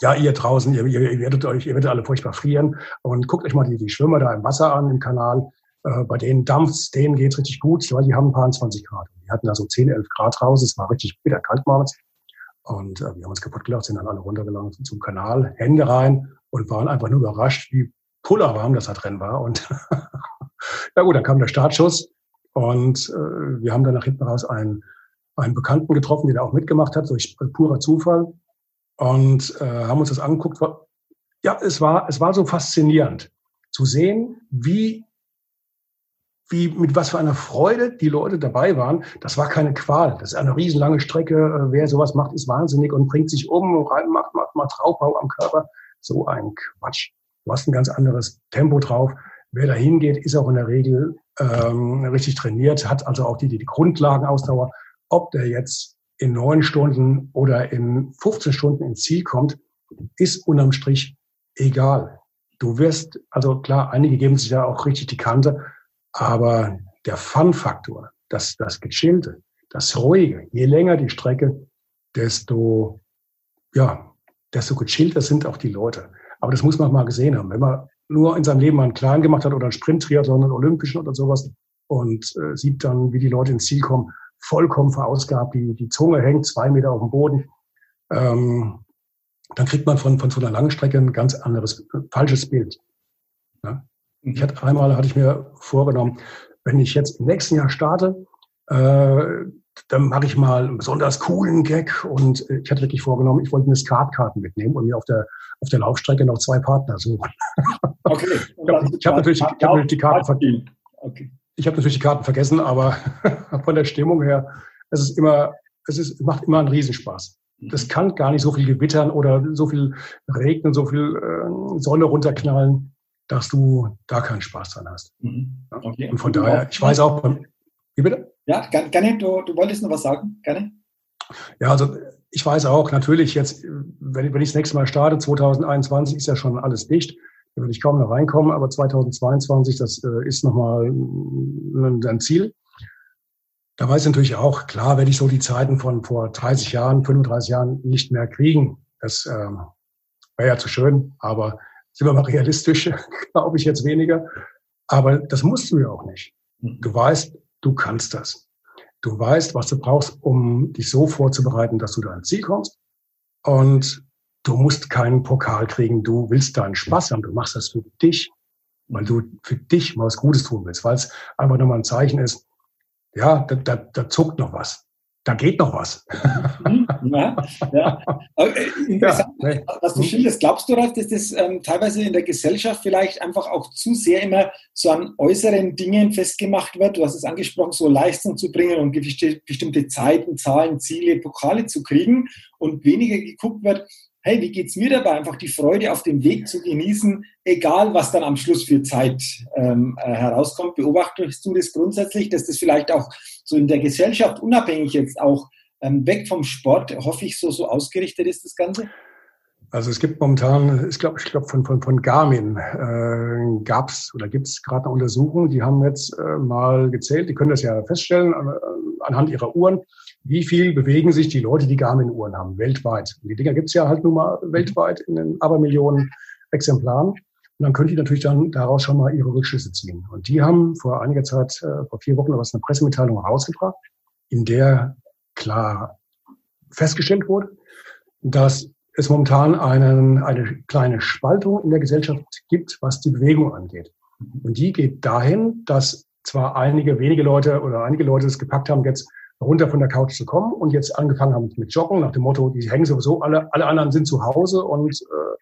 ja, ihr draußen, ihr, ihr, ihr werdet euch, ihr werdet alle furchtbar frieren und guckt euch mal die, die Schwimmer da im Wasser an, im Kanal. Äh, bei denen dampft's, denen geht's richtig gut, weil die haben ein paar 20 Grad. Die hatten da so 10, 11 Grad raus, es war richtig bitter kalt morgens. Und äh, wir haben uns kaputt gelacht, sind dann alle runtergelangt zum Kanal, Hände rein und waren einfach nur überrascht, wie pullerwarm das da drin war. Und ja gut, dann kam der Startschuss und äh, wir haben dann nach hinten raus einen, einen Bekannten getroffen, der da auch mitgemacht hat, durch purer Zufall und äh, haben uns das angeguckt. Ja, es war, es war so faszinierend zu sehen, wie, wie, mit was für einer Freude die Leute dabei waren. Das war keine Qual. Das ist eine riesenlange Strecke. Äh, wer sowas macht, ist wahnsinnig und bringt sich um und rein, macht, macht, macht Raubbau am Körper. So ein Quatsch. Du hast ein ganz anderes Tempo drauf. Wer da hingeht, ist auch in der Regel ähm, richtig trainiert, hat also auch die, die, die Grundlagenausdauer. Ob der jetzt in neun Stunden oder in 15 Stunden ins Ziel kommt, ist unterm Strich egal. Du wirst, also klar, einige geben sich ja auch richtig die Kante, aber der Fun-Faktor, das, das Gechillte, das Ruhige, je länger die Strecke, desto, ja, desto gechillter sind auch die Leute. Aber das muss man mal gesehen haben. Wenn man nur in seinem Leben mal einen Kleinen gemacht hat oder einen Sprint-Triathlon, einen Olympischen oder sowas und äh, sieht dann, wie die Leute ins Ziel kommen, vollkommen verausgabt, die, die Zunge hängt zwei Meter auf dem Boden, ähm, dann kriegt man von, von so einer langen Strecke ein ganz anderes, falsches Bild. Ja? Ich hatte einmal, hatte ich mir vorgenommen, wenn ich jetzt im nächsten Jahr starte, äh, dann mache ich mal einen besonders coolen Gag und ich hatte wirklich vorgenommen, ich wollte mir Skatkarten mitnehmen und mir auf der, auf der Laufstrecke noch zwei Partner suchen. Okay. ich habe hab natürlich, hab natürlich die Karten verdient. Okay ich habe natürlich die Karten vergessen, aber von der Stimmung her, es ist immer, es ist, macht immer einen Riesenspaß. Das mhm. kann gar nicht so viel gewittern oder so viel regnen, so viel äh, Sonne runterknallen, dass du da keinen Spaß dran hast. Mhm. Okay. Und von daher, ich weiß auch, wie bitte? Ja, gerne, du, du wolltest noch was sagen, gerne. Ja, also ich weiß auch, natürlich jetzt, wenn, wenn ich das nächste Mal starte, 2021 ist ja schon alles dicht. Da würde ich kaum noch reinkommen, aber 2022, das äh, ist nochmal ein Ziel. Da weiß ich natürlich auch, klar werde ich so die Zeiten von vor 30 Jahren, 35 Jahren nicht mehr kriegen. Das äh, wäre ja zu schön, aber sind wir mal realistisch, glaube ich jetzt weniger. Aber das musst du ja auch nicht. Mhm. Du weißt, du kannst das. Du weißt, was du brauchst, um dich so vorzubereiten, dass du da ans Ziel kommst. Und du musst keinen Pokal kriegen, du willst deinen Spaß haben, du machst das für dich, weil du für dich mal was Gutes tun willst, weil es einfach nochmal ein Zeichen ist, ja, da, da, da zuckt noch was. Da geht noch was. Mhm, ja, ja. Okay, interessant, ja, nee. was du schilderst. Glaubst du, Ralf, dass das ähm, teilweise in der Gesellschaft vielleicht einfach auch zu sehr immer so an äußeren Dingen festgemacht wird? Du hast es angesprochen, so Leistung zu bringen und bestimmte Zeiten, Zahlen, Ziele, Pokale zu kriegen und weniger geguckt wird, hey, wie geht's mir dabei, einfach die Freude auf dem Weg zu genießen, egal was dann am Schluss für Zeit ähm, äh, herauskommt. Beobachtest du das grundsätzlich, dass das vielleicht auch so in der Gesellschaft unabhängig jetzt auch ähm, weg vom Sport, hoffe ich, so, so ausgerichtet ist, das Ganze? Also es gibt momentan, ich glaube, ich glaube von, von, von Garmin äh, gab es oder gibt es gerade eine Untersuchung, die haben jetzt äh, mal gezählt, die können das ja feststellen an, anhand ihrer Uhren, wie viel bewegen sich die Leute, die Garmin-Uhren haben, weltweit. Und die Dinger gibt's ja halt nun mal weltweit in den Abermillionen Exemplaren. Und dann können die natürlich dann daraus schon mal ihre Rückschlüsse ziehen. Und die haben vor einiger Zeit, äh, vor vier Wochen, was eine Pressemitteilung rausgebracht, in der klar festgestellt wurde, dass es momentan einen, eine kleine Spaltung in der Gesellschaft gibt, was die Bewegung angeht. Und die geht dahin, dass zwar einige wenige Leute oder einige Leute es gepackt haben, jetzt runter von der Couch zu kommen und jetzt angefangen haben mit Joggen nach dem Motto, die hängen sowieso alle, alle anderen sind zu Hause und äh,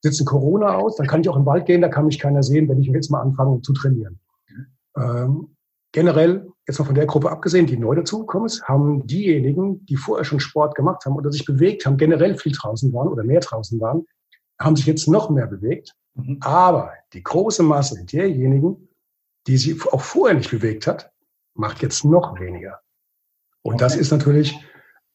sitzen Corona aus, dann kann ich auch im Wald gehen, da kann mich keiner sehen, wenn ich jetzt mal anfange zu trainieren. Ähm, generell, jetzt mal von der Gruppe abgesehen, die neu dazugekommen ist, haben diejenigen, die vorher schon Sport gemacht haben oder sich bewegt haben, generell viel draußen waren oder mehr draußen waren, haben sich jetzt noch mehr bewegt. Mhm. Aber die große Masse derjenigen, die sie auch vorher nicht bewegt hat, macht jetzt noch weniger. Und okay. das ist natürlich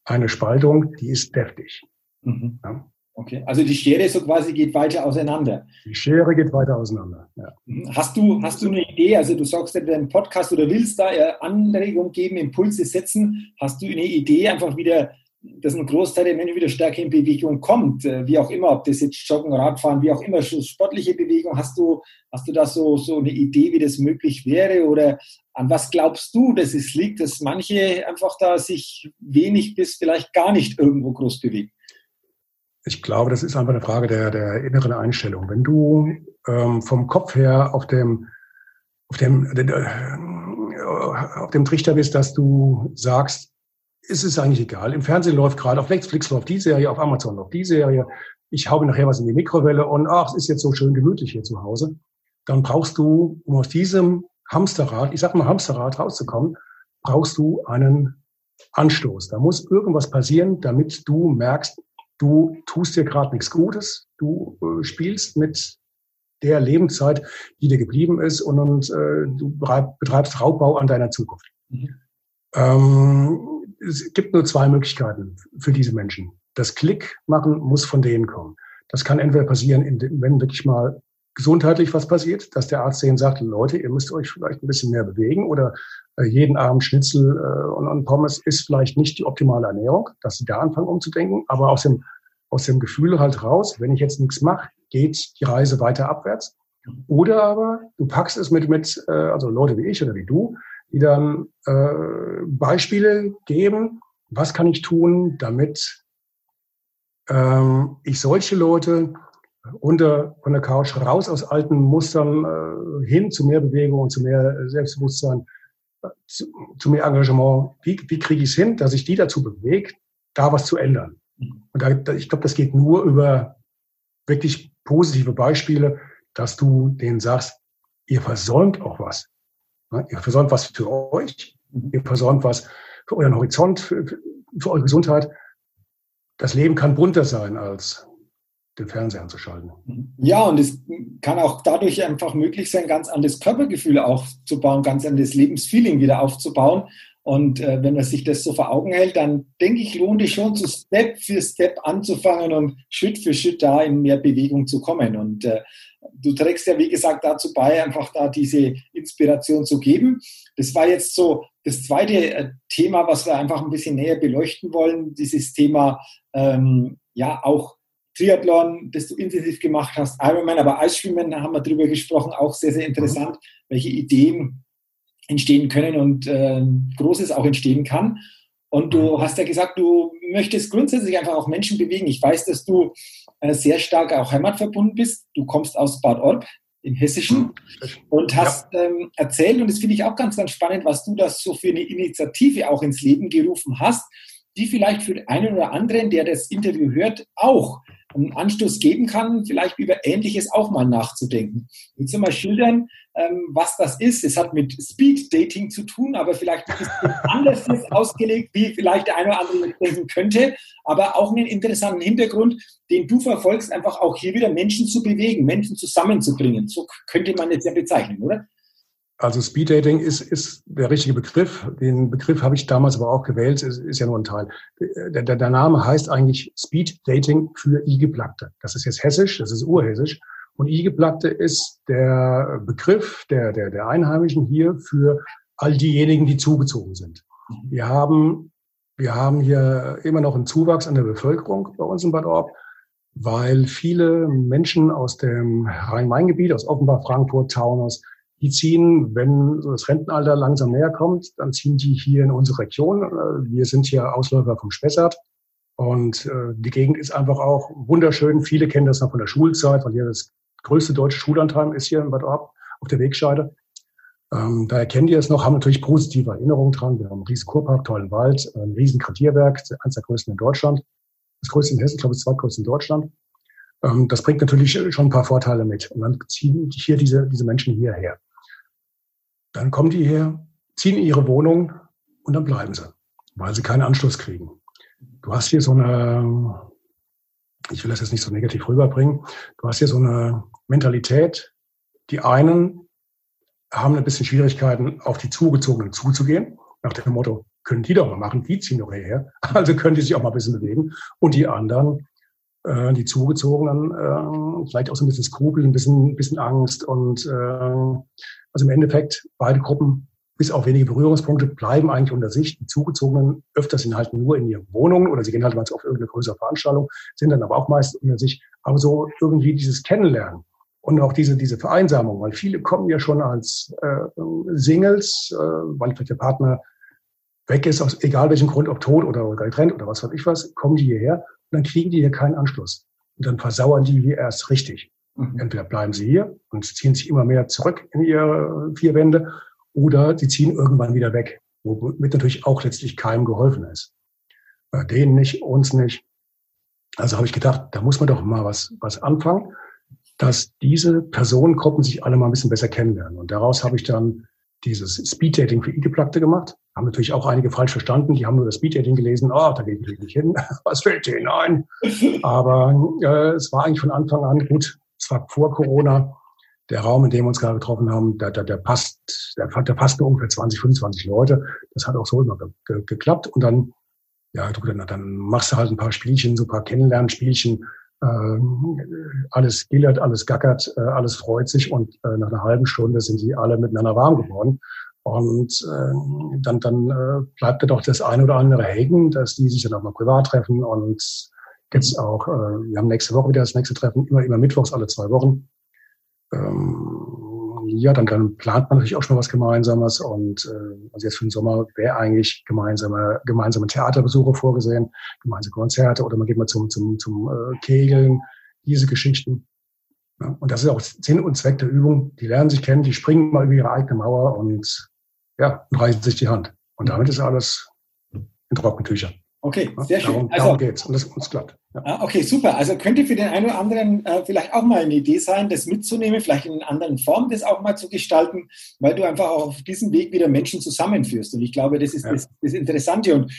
eine Spaltung, die ist deftig. Mhm. Ja? Okay, also die Schere so quasi geht weiter auseinander. Die Schere geht weiter auseinander. Ja. Mhm. Hast du hast du eine Idee? Also du sagst in deinem Podcast oder willst da Anregung geben, Impulse setzen? Hast du eine Idee, einfach wieder dass ein Großteil der Menschen wieder stärker in Bewegung kommt, äh, wie auch immer, ob das jetzt Joggen, Radfahren, wie auch immer, sportliche Bewegung, hast du, hast du da so, so eine Idee, wie das möglich wäre oder an was glaubst du, dass es liegt, dass manche einfach da sich wenig bis vielleicht gar nicht irgendwo groß bewegen? Ich glaube, das ist einfach eine Frage der, der inneren Einstellung. Wenn du ähm, vom Kopf her auf dem, auf dem, äh, auf dem Trichter bist, dass du sagst, ist es eigentlich egal. Im Fernsehen läuft gerade, auf Netflix läuft die Serie, auf Amazon läuft die Serie. Ich haue nachher was in die Mikrowelle und ach, es ist jetzt so schön gemütlich hier zu Hause. Dann brauchst du, um aus diesem Hamsterrad, ich sag mal Hamsterrad rauszukommen, brauchst du einen Anstoß. Da muss irgendwas passieren, damit du merkst, du tust dir gerade nichts Gutes, du äh, spielst mit der Lebenszeit, die dir geblieben ist und, und äh, du betreibst Raubbau an deiner Zukunft. Mhm. Ähm, es gibt nur zwei Möglichkeiten für diese Menschen. Das Klick machen muss von denen kommen. Das kann entweder passieren, wenn wirklich mal gesundheitlich was passiert, dass der Arzt denen sagt, Leute, ihr müsst euch vielleicht ein bisschen mehr bewegen oder äh, jeden Abend Schnitzel äh, und, Pommes ist vielleicht nicht die optimale Ernährung, dass sie da anfangen umzudenken, aber aus dem, aus dem Gefühl halt raus, wenn ich jetzt nichts mache, geht die Reise weiter abwärts. Oder aber du packst es mit, mit äh, also Leute wie ich oder wie du, die dann äh, Beispiele geben, was kann ich tun, damit ähm, ich solche Leute unter von der Couch raus aus alten Mustern äh, hin zu mehr Bewegung und zu mehr Selbstbewusstsein, zu, zu mehr Engagement. Wie, wie kriege ich es hin, dass ich die dazu bewege, da was zu ändern? Und da, ich glaube, das geht nur über wirklich positive Beispiele, dass du denen sagst, ihr versäumt auch was. Ne? Ihr versäumt was für euch, mhm. ihr versäumt was für euren Horizont, für, für eure Gesundheit. Das Leben kann bunter sein als den Fernseher anzuschalten. Mhm. Ja, und es kann auch dadurch einfach möglich sein, ganz anderes Körpergefühl aufzubauen, ganz anderes Lebensfeeling wieder aufzubauen. Und äh, wenn man sich das so vor Augen hält, dann denke ich, lohnt es schon, so Step für Step anzufangen und Schritt für Schritt da in mehr Bewegung zu kommen. Und äh, du trägst ja, wie gesagt, dazu bei, einfach da diese Inspiration zu geben. Das war jetzt so das zweite äh, Thema, was wir einfach ein bisschen näher beleuchten wollen, dieses Thema, ähm, ja, auch Triathlon, das du intensiv gemacht hast, Ironman, aber Eisschwimmen, da haben wir drüber gesprochen, auch sehr, sehr interessant, welche Ideen entstehen können und äh, Großes auch entstehen kann. Und du hast ja gesagt, du möchtest grundsätzlich einfach auch Menschen bewegen. Ich weiß, dass du äh, sehr stark auch heimatverbunden bist. Du kommst aus Bad Orb im Hessischen und hast ja. ähm, erzählt, und das finde ich auch ganz, ganz spannend, was du das so für eine Initiative auch ins Leben gerufen hast, die vielleicht für einen oder anderen, der das Interview hört, auch einen Anstoß geben kann, vielleicht über Ähnliches auch mal nachzudenken. Willst du mal schildern, ähm, was das ist? Es hat mit Speed Dating zu tun, aber vielleicht ist es anders ausgelegt, wie vielleicht der eine oder andere denken könnte, aber auch einen interessanten Hintergrund, den du verfolgst, einfach auch hier wieder Menschen zu bewegen, Menschen zusammenzubringen. So könnte man es ja bezeichnen, oder? Also Speed Dating ist, ist der richtige Begriff. Den Begriff habe ich damals aber auch gewählt. Es ist ja nur ein Teil. Der, der, der Name heißt eigentlich Speed Dating für I-Geplackte. Das ist jetzt hessisch, das ist urhessisch. Und I-Geplackte ist der Begriff der, der, der Einheimischen hier für all diejenigen, die zugezogen sind. Wir haben, wir haben hier immer noch einen Zuwachs an der Bevölkerung bei uns in Bad Orb, weil viele Menschen aus dem Rhein-Main-Gebiet, aus Offenbach, Frankfurt, Taunus, die ziehen, wenn das Rentenalter langsam näher kommt, dann ziehen die hier in unsere Region. Äh, wir sind hier Ausläufer vom Spessart. Und äh, die Gegend ist einfach auch wunderschön. Viele kennen das noch von der Schulzeit, weil hier das größte deutsche Schullandheim ist hier in Bad Orb. auf der Wegscheide. Ähm, da erkennen die es noch, haben natürlich positive Erinnerungen dran. Wir haben einen riesen Kurpark, tollen Wald, ein riesen Kartierwerk, eines der größten in Deutschland. Das größte in Hessen, ich glaube, das zweitgrößte in Deutschland. Ähm, das bringt natürlich schon ein paar Vorteile mit. Und dann ziehen hier diese, diese Menschen hierher. Dann kommen die her, ziehen in ihre Wohnung und dann bleiben sie, weil sie keinen Anschluss kriegen. Du hast hier so eine, ich will das jetzt nicht so negativ rüberbringen, du hast hier so eine Mentalität, die einen haben ein bisschen Schwierigkeiten, auf die Zugezogenen zuzugehen, nach dem Motto, können die doch mal machen, die ziehen doch hierher, also können die sich auch mal ein bisschen bewegen. Und die anderen, äh, die Zugezogenen, äh, vielleicht auch so ein bisschen Skrupel, ein bisschen, ein bisschen Angst. Und äh, also im Endeffekt, beide Gruppen, bis auf wenige Berührungspunkte, bleiben eigentlich unter sich. Die Zugezogenen öfters sind halt nur in ihren Wohnungen oder sie gehen halt mal auf irgendeine größere Veranstaltung, sind dann aber auch meist unter sich. Aber so irgendwie dieses Kennenlernen, und auch diese, diese Vereinsamung, weil viele kommen ja schon als äh, Singles, äh, weil vielleicht der Partner weg ist, aus egal welchem Grund, ob tot oder, oder getrennt oder was weiß ich was, kommen die hierher dann kriegen die hier keinen Anschluss. Und dann versauern die hier erst richtig. Mhm. Entweder bleiben sie hier und ziehen sich immer mehr zurück in ihre vier Wände oder sie ziehen irgendwann wieder weg, womit natürlich auch letztlich keinem geholfen ist. Bei denen nicht, uns nicht. Also habe ich gedacht, da muss man doch mal was, was anfangen dass diese Personengruppen sich alle mal ein bisschen besser kennenlernen. Und daraus habe ich dann dieses Speeddating für Ideplakte gemacht. Haben natürlich auch einige falsch verstanden. Die haben nur das Speeddating gelesen. Oh, da gehe ich nicht hin. Was fällt denen ein? Aber äh, es war eigentlich von Anfang an gut. Es war vor Corona. Der Raum, in dem wir uns gerade getroffen haben, der, der, der passt, der, der passt nur ungefähr 20, 25 Leute. Das hat auch so immer ge ge geklappt. Und dann, ja, dann, dann machst du halt ein paar Spielchen, so ein paar Kennenlernspielchen alles gillert, alles gackert, äh, alles freut sich und äh, nach einer halben Stunde sind die alle miteinander warm geworden. Und äh, dann, dann äh, bleibt da doch das eine oder andere hängen, dass die sich dann auch mal privat treffen. Und jetzt auch, äh, wir haben nächste Woche wieder das nächste Treffen, immer, immer mittwochs alle zwei Wochen. Ähm, ja, dann, dann plant man natürlich auch schon mal was Gemeinsames. Und äh, also jetzt für den Sommer wäre eigentlich gemeinsame, gemeinsame Theaterbesuche vorgesehen, gemeinsame Konzerte oder man geht mal zum, zum, zum äh, Kegeln, diese Geschichten. Ja, und das ist auch Sinn und Zweck der Übung. Die lernen sich kennen, die springen mal über ihre eigene Mauer und ja, und reißen sich die Hand. Und damit ist alles in trockenen Tüchern. Okay, sehr schön. Darum, also, darum geht's und das uns klappt. Ah, okay, super. Also könnte für den einen oder anderen äh, vielleicht auch mal eine Idee sein, das mitzunehmen, vielleicht in einer anderen Form das auch mal zu gestalten, weil du einfach auf diesem Weg wieder Menschen zusammenführst. Und ich glaube, das ist ja. das, das Interessante. Und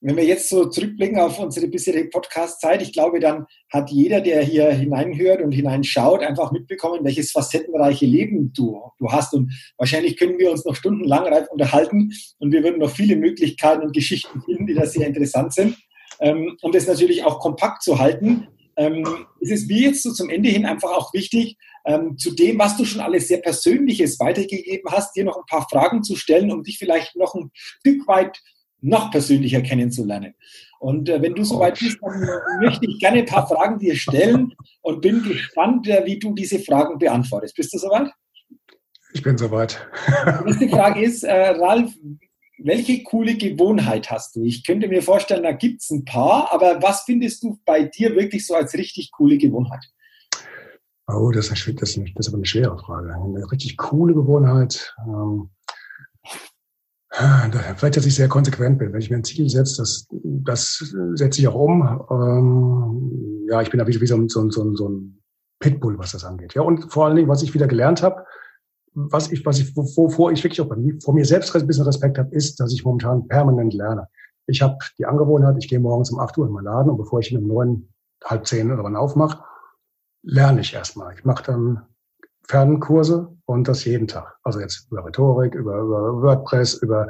wenn wir jetzt so zurückblicken auf unsere bisherige Podcast-Zeit, ich glaube, dann hat jeder, der hier hineinhört und hineinschaut, einfach mitbekommen, welches facettenreiche Leben du, du hast. Und wahrscheinlich können wir uns noch stundenlang unterhalten und wir würden noch viele Möglichkeiten und Geschichten finden, die da sehr interessant sind. Ähm, um das natürlich auch kompakt zu halten, ähm, ist es mir jetzt so zum Ende hin einfach auch wichtig, ähm, zu dem, was du schon alles sehr Persönliches weitergegeben hast, dir noch ein paar Fragen zu stellen, um dich vielleicht noch ein Stück weit noch persönlicher kennenzulernen. Und äh, wenn du soweit bist, dann möchte ich gerne ein paar Fragen dir stellen und bin gespannt, äh, wie du diese Fragen beantwortest. Bist du soweit? Ich bin soweit. Die erste Frage ist, äh, Ralf, welche coole Gewohnheit hast du? Ich könnte mir vorstellen, da gibt es ein paar, aber was findest du bei dir wirklich so als richtig coole Gewohnheit? Oh, das ist, das ist, aber eine schwere Frage. Eine richtig coole Gewohnheit. Ähm, Vielleicht, dass ich sehr konsequent bin. Wenn ich mir ein Ziel setze, das, das setze ich auch um. Ähm, ja, ich bin da wie, wie so, so, so, so ein Pitbull, was das angeht. Ja, und vor allen Dingen, was ich wieder gelernt habe, was ich, was ich, wovor ich wirklich auch vor mir selbst ein bisschen Respekt habe, ist, dass ich momentan permanent lerne. Ich habe die Angewohnheit, ich gehe morgens um 8 Uhr in meinen Laden und bevor ich ihn um neun, halb zehn oder wann aufmache, lerne ich erstmal. Ich mache dann Fernkurse und das jeden Tag. Also jetzt über Rhetorik, über, über WordPress, über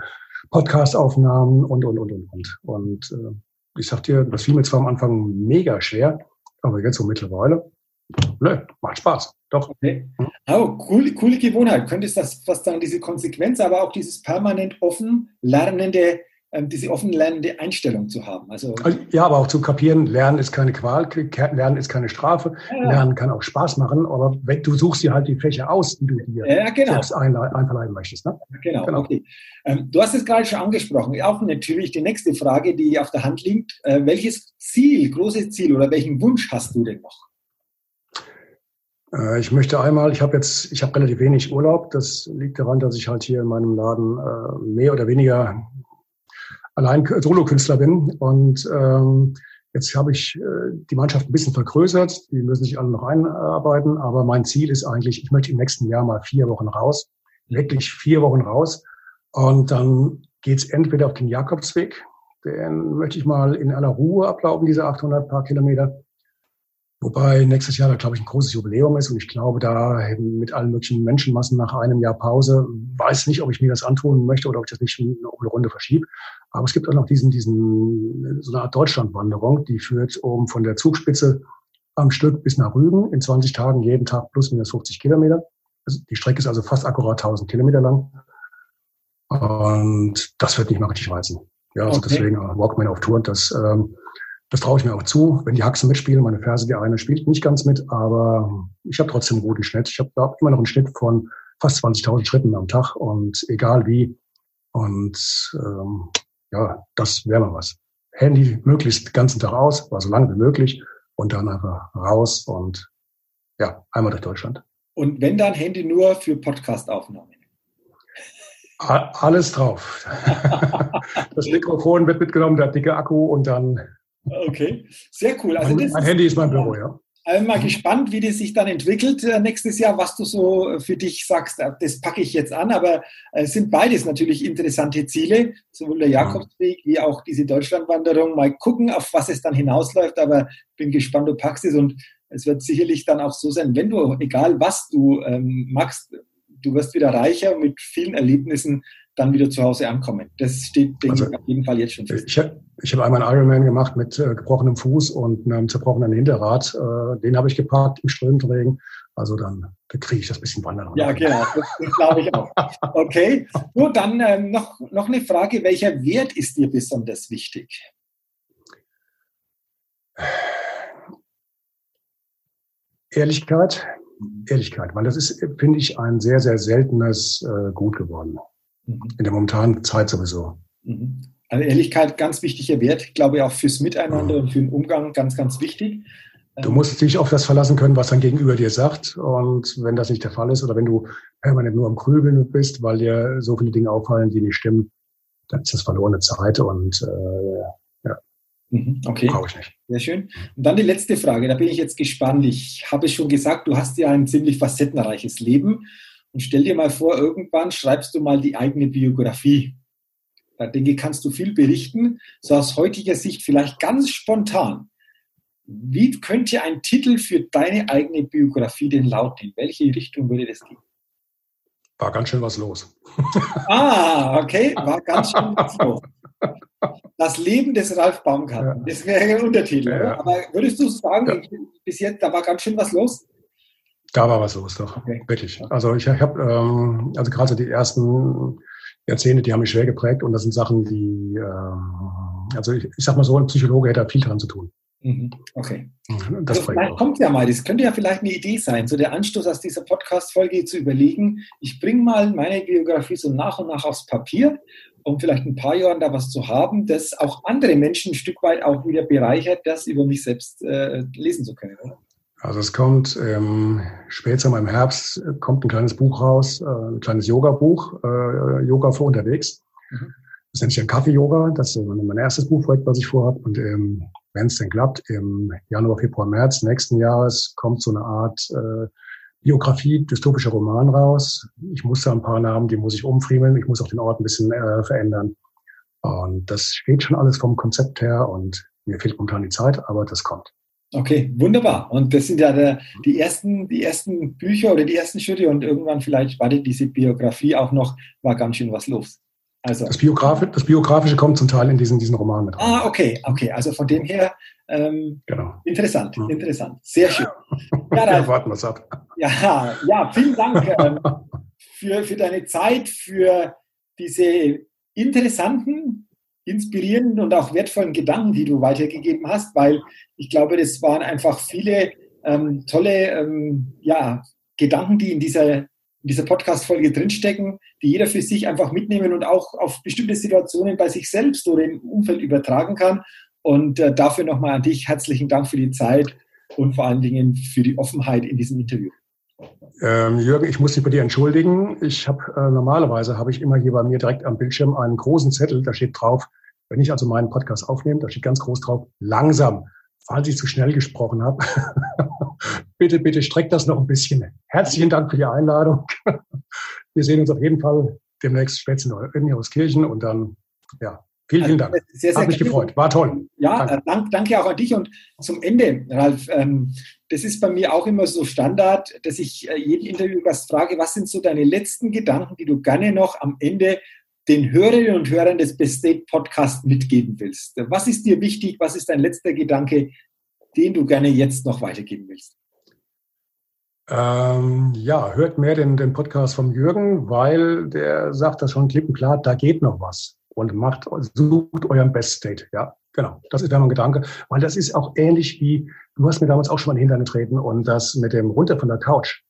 Podcast-Aufnahmen und, und, und, und, und. Und äh, ich sag dir, das fiel mir zwar am Anfang mega schwer, aber jetzt so mittlerweile, nö, macht Spaß. Doch. Okay. Oh, coole, coole Gewohnheit. Könntest das, was dann diese Konsequenz, aber auch dieses permanent offen lernende ähm, diese offen lernende Einstellung zu haben. Also, also, ja, aber auch zu kapieren, Lernen ist keine Qual, Lernen ist keine Strafe, ja. Lernen kann auch Spaß machen, aber wenn, du suchst dir halt die Fächer aus, die du dir ja, genau. selbst einverleiben möchtest. Ne? Genau, genau, okay. Ähm, du hast es gerade schon angesprochen, auch natürlich die nächste Frage, die auf der Hand liegt. Äh, welches Ziel, großes Ziel oder welchen Wunsch hast du denn noch? Äh, ich möchte einmal, ich habe jetzt, ich habe relativ wenig Urlaub. Das liegt daran, dass ich halt hier in meinem Laden äh, mehr oder weniger allein Solokünstler bin. Und ähm, jetzt habe ich äh, die Mannschaft ein bisschen vergrößert. Die müssen sich alle noch einarbeiten. Aber mein Ziel ist eigentlich, ich möchte im nächsten Jahr mal vier Wochen raus. Wirklich vier Wochen raus. Und dann geht's entweder auf den Jakobsweg. Den möchte ich mal in aller Ruhe ablaufen, diese 800 paar Kilometer. Wobei nächstes Jahr da, glaube ich, ein großes Jubiläum ist und ich glaube, da mit allen möglichen Menschenmassen nach einem Jahr Pause, weiß nicht, ob ich mir das antun möchte oder ob ich das nicht eine Runde verschiebe. Aber es gibt auch noch diesen, diesen, so eine Art Deutschlandwanderung, die führt oben von der Zugspitze am Stück bis nach Rügen in 20 Tagen, jeden Tag plus minus 50 Kilometer. Also die Strecke ist also fast akkurat 1000 Kilometer lang. Und das wird nicht mal richtig reizen. Ja, also okay. deswegen Walkman auf Tour, das, ähm, das traue ich mir auch zu, wenn die Haxen mitspielen. Meine Ferse, die eine spielt nicht ganz mit, aber ich habe trotzdem einen guten Schnitt. Ich habe da immer noch einen Schnitt von fast 20.000 Schritten am Tag und egal wie. Und ähm, ja, das wäre mal was. Handy möglichst den ganzen Tag aus, war so lange wie möglich und dann einfach raus und ja, einmal durch Deutschland. Und wenn dann Handy nur für Podcastaufnahmen? Alles drauf. das Mikrofon wird mitgenommen, der dicke Akku und dann Okay, sehr cool. Also mein, mein Handy ist mein Büro, ja. Ich bin mal gespannt, wie das sich dann entwickelt äh, nächstes Jahr, was du so für dich sagst. Äh, das packe ich jetzt an, aber äh, es sind beides natürlich interessante Ziele, sowohl der Jakobsweg wie auch diese Deutschlandwanderung. Mal gucken, auf was es dann hinausläuft, aber bin gespannt, du packst es und es wird sicherlich dann auch so sein, wenn du, egal was du ähm, magst, du wirst wieder reicher mit vielen Erlebnissen dann wieder zu Hause ankommen. Das steht, denke also, ich, auf jeden Fall jetzt schon fest. Ich habe ich hab einmal einen Ironman gemacht mit äh, gebrochenem Fuß und einem zerbrochenen Hinterrad. Äh, den habe ich geparkt im Strömregen. Also dann da kriege ich das bisschen wandern. Ja, genau. Das, das glaube ich auch. Okay. Gut, dann ähm, noch, noch eine Frage. Welcher Wert ist dir besonders wichtig? Ehrlichkeit. Ehrlichkeit, weil das ist, finde ich, ein sehr, sehr seltenes äh, Gut geworden. Mhm. In der momentanen Zeit sowieso. Mhm. Also Ehrlichkeit, ganz wichtiger Wert, ich glaube auch fürs Miteinander mhm. und für den Umgang ganz, ganz wichtig. Du musst dich auf das verlassen können, was dein Gegenüber dir sagt. Und wenn das nicht der Fall ist oder wenn du permanent nur am Grübeln bist, weil dir so viele Dinge auffallen, die nicht stimmen, dann ist das verlorene Zeit und äh, ja, mhm, okay. brauche ich nicht. Sehr schön. Und dann die letzte Frage, da bin ich jetzt gespannt. Ich habe es schon gesagt, du hast ja ein ziemlich facettenreiches Leben. Und stell dir mal vor, irgendwann schreibst du mal die eigene Biografie. Da denke kannst du viel berichten, so aus heutiger Sicht vielleicht ganz spontan. Wie könnte ein Titel für deine eigene Biografie denn lauten? In welche Richtung würde das gehen? War ganz schön was los. Ah, okay, war ganz schön was los. Das Leben des Ralf Baumgarten. Ja. Das wäre ein Untertitel. Ja. Aber würdest du sagen, ja. bis jetzt, da war ganz schön was los? Da war was los, doch. Okay. Wirklich. Also ich habe, ähm, also gerade so die ersten Jahrzehnte, die haben mich schwer geprägt und das sind Sachen, die, äh, also ich, ich sag mal so, ein Psychologe hätte viel dran zu tun. Mhm. Okay. Mhm, das also vielleicht kommt ja mal, das könnte ja vielleicht eine Idee sein, so der Anstoß aus dieser Podcast-Folge zu überlegen, ich bringe mal meine Biografie so nach und nach aufs Papier, um vielleicht ein paar Jahren da was zu haben, das auch andere Menschen ein Stück weit auch wieder bereichert, das über mich selbst äh, lesen zu können, oder? Also es kommt ähm, später im Herbst kommt ein kleines Buch raus, äh, ein kleines Yoga-Buch, äh, Yoga für unterwegs. Mhm. Das nennt sich ein Kaffee-Yoga. Das ist mein erstes Buchprojekt, was ich vorhabe. Und ähm, wenn es denn klappt, im Januar, Februar, März nächsten Jahres kommt so eine Art äh, Biografie, dystopischer Roman raus. Ich muss da ein paar Namen, die muss ich umfriemeln. Ich muss auch den Ort ein bisschen äh, verändern. Und das steht schon alles vom Konzept her und mir fehlt momentan die Zeit, aber das kommt. Okay, wunderbar. Und das sind ja der, die ersten, die ersten Bücher oder die ersten Schritte und irgendwann vielleicht war diese Biografie auch noch, war ganz schön was los. Also, das, Biografi das Biografische kommt zum Teil in diesen, diesen Roman mit rein. Ah, okay, okay. Also von dem her ähm, genau. interessant, ja. interessant. Sehr schön. Ja, dann, ja, warten wir es ab. Ja, ja, vielen Dank ähm, für, für deine Zeit, für diese interessanten inspirierenden und auch wertvollen Gedanken, die du weitergegeben hast, weil ich glaube, das waren einfach viele ähm, tolle ähm, ja, Gedanken, die in dieser, in dieser Podcast-Folge drinstecken, die jeder für sich einfach mitnehmen und auch auf bestimmte Situationen bei sich selbst oder im Umfeld übertragen kann. Und äh, dafür nochmal an dich herzlichen Dank für die Zeit und vor allen Dingen für die Offenheit in diesem Interview. Ähm, Jürgen, ich muss dich bei dir entschuldigen. Ich habe äh, normalerweise habe ich immer hier bei mir direkt am Bildschirm einen großen Zettel, da steht drauf, wenn ich also meinen Podcast aufnehme, da steht ganz groß drauf, langsam, falls ich zu schnell gesprochen habe. bitte, bitte streckt das noch ein bisschen. Herzlichen Dank für die Einladung. Wir sehen uns auf jeden Fall demnächst spätestens in Kirchen und dann, ja, Vielen, vielen Dank. Sehr, sehr Hat mich gefreut. War toll. Ja, danke. Dank, danke auch an dich. Und zum Ende, Ralf, ähm, das ist bei mir auch immer so Standard, dass ich äh, jeden Interviewgast frage, was sind so deine letzten Gedanken, die du gerne noch am Ende den Hörerinnen und Hörern des Best State Podcasts mitgeben willst? Was ist dir wichtig? Was ist dein letzter Gedanke, den du gerne jetzt noch weitergeben willst? Ähm, ja, hört mehr den, den Podcast vom Jürgen, weil der sagt das schon klipp und klar, da geht noch was und macht, sucht euren Best State. Ja, genau. Das ist mein Gedanke, weil das ist auch ähnlich wie, du hast mir damals auch schon mal Hintern getreten und das mit dem Runter von der Couch.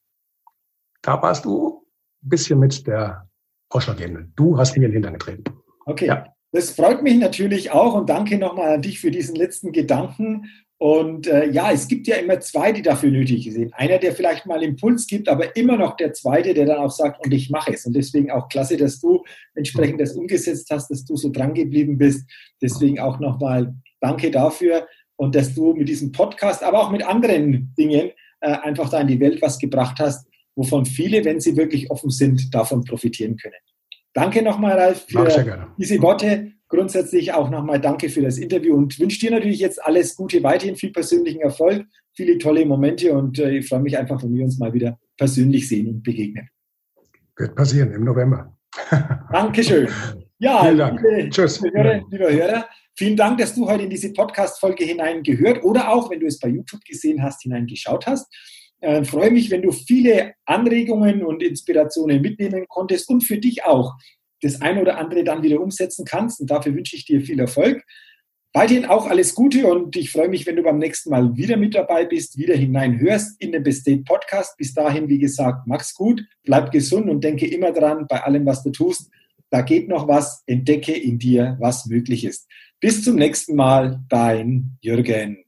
Da warst du ein bisschen mit der Ausschlaggebende. Du hast mir in den Hintern getreten. Okay. Ja. Das freut mich natürlich auch und danke nochmal an dich für diesen letzten Gedanken. Und äh, ja, es gibt ja immer zwei, die dafür nötig sind. Einer, der vielleicht mal Impuls gibt, aber immer noch der zweite, der dann auch sagt, und ich mache es. Und deswegen auch klasse, dass du entsprechend das umgesetzt hast, dass du so dran geblieben bist. Deswegen auch nochmal danke dafür und dass du mit diesem Podcast, aber auch mit anderen Dingen äh, einfach da in die Welt was gebracht hast, wovon viele, wenn sie wirklich offen sind, davon profitieren können. Danke nochmal, Ralf, für diese Worte grundsätzlich auch nochmal danke für das Interview und wünsche dir natürlich jetzt alles Gute, weiterhin viel persönlichen Erfolg, viele tolle Momente und äh, ich freue mich einfach, wenn wir uns mal wieder persönlich sehen und begegnen. Wird passieren im November. Dankeschön. Ja, vielen Dank. Liebe, Tschüss. Liebe Hörer, liebe Hörer, vielen Dank, dass du heute in diese Podcast-Folge hineingehört oder auch, wenn du es bei YouTube gesehen hast, hineingeschaut hast. Äh, freue mich, wenn du viele Anregungen und Inspirationen mitnehmen konntest und für dich auch das eine oder andere dann wieder umsetzen kannst. Und dafür wünsche ich dir viel Erfolg. Weiterhin auch alles Gute und ich freue mich, wenn du beim nächsten Mal wieder mit dabei bist, wieder hineinhörst in den Bestate Podcast. Bis dahin, wie gesagt, mach's gut, bleib gesund und denke immer dran, bei allem, was du tust, da geht noch was, entdecke in dir, was möglich ist. Bis zum nächsten Mal, dein Jürgen.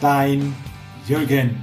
dein Jürgen.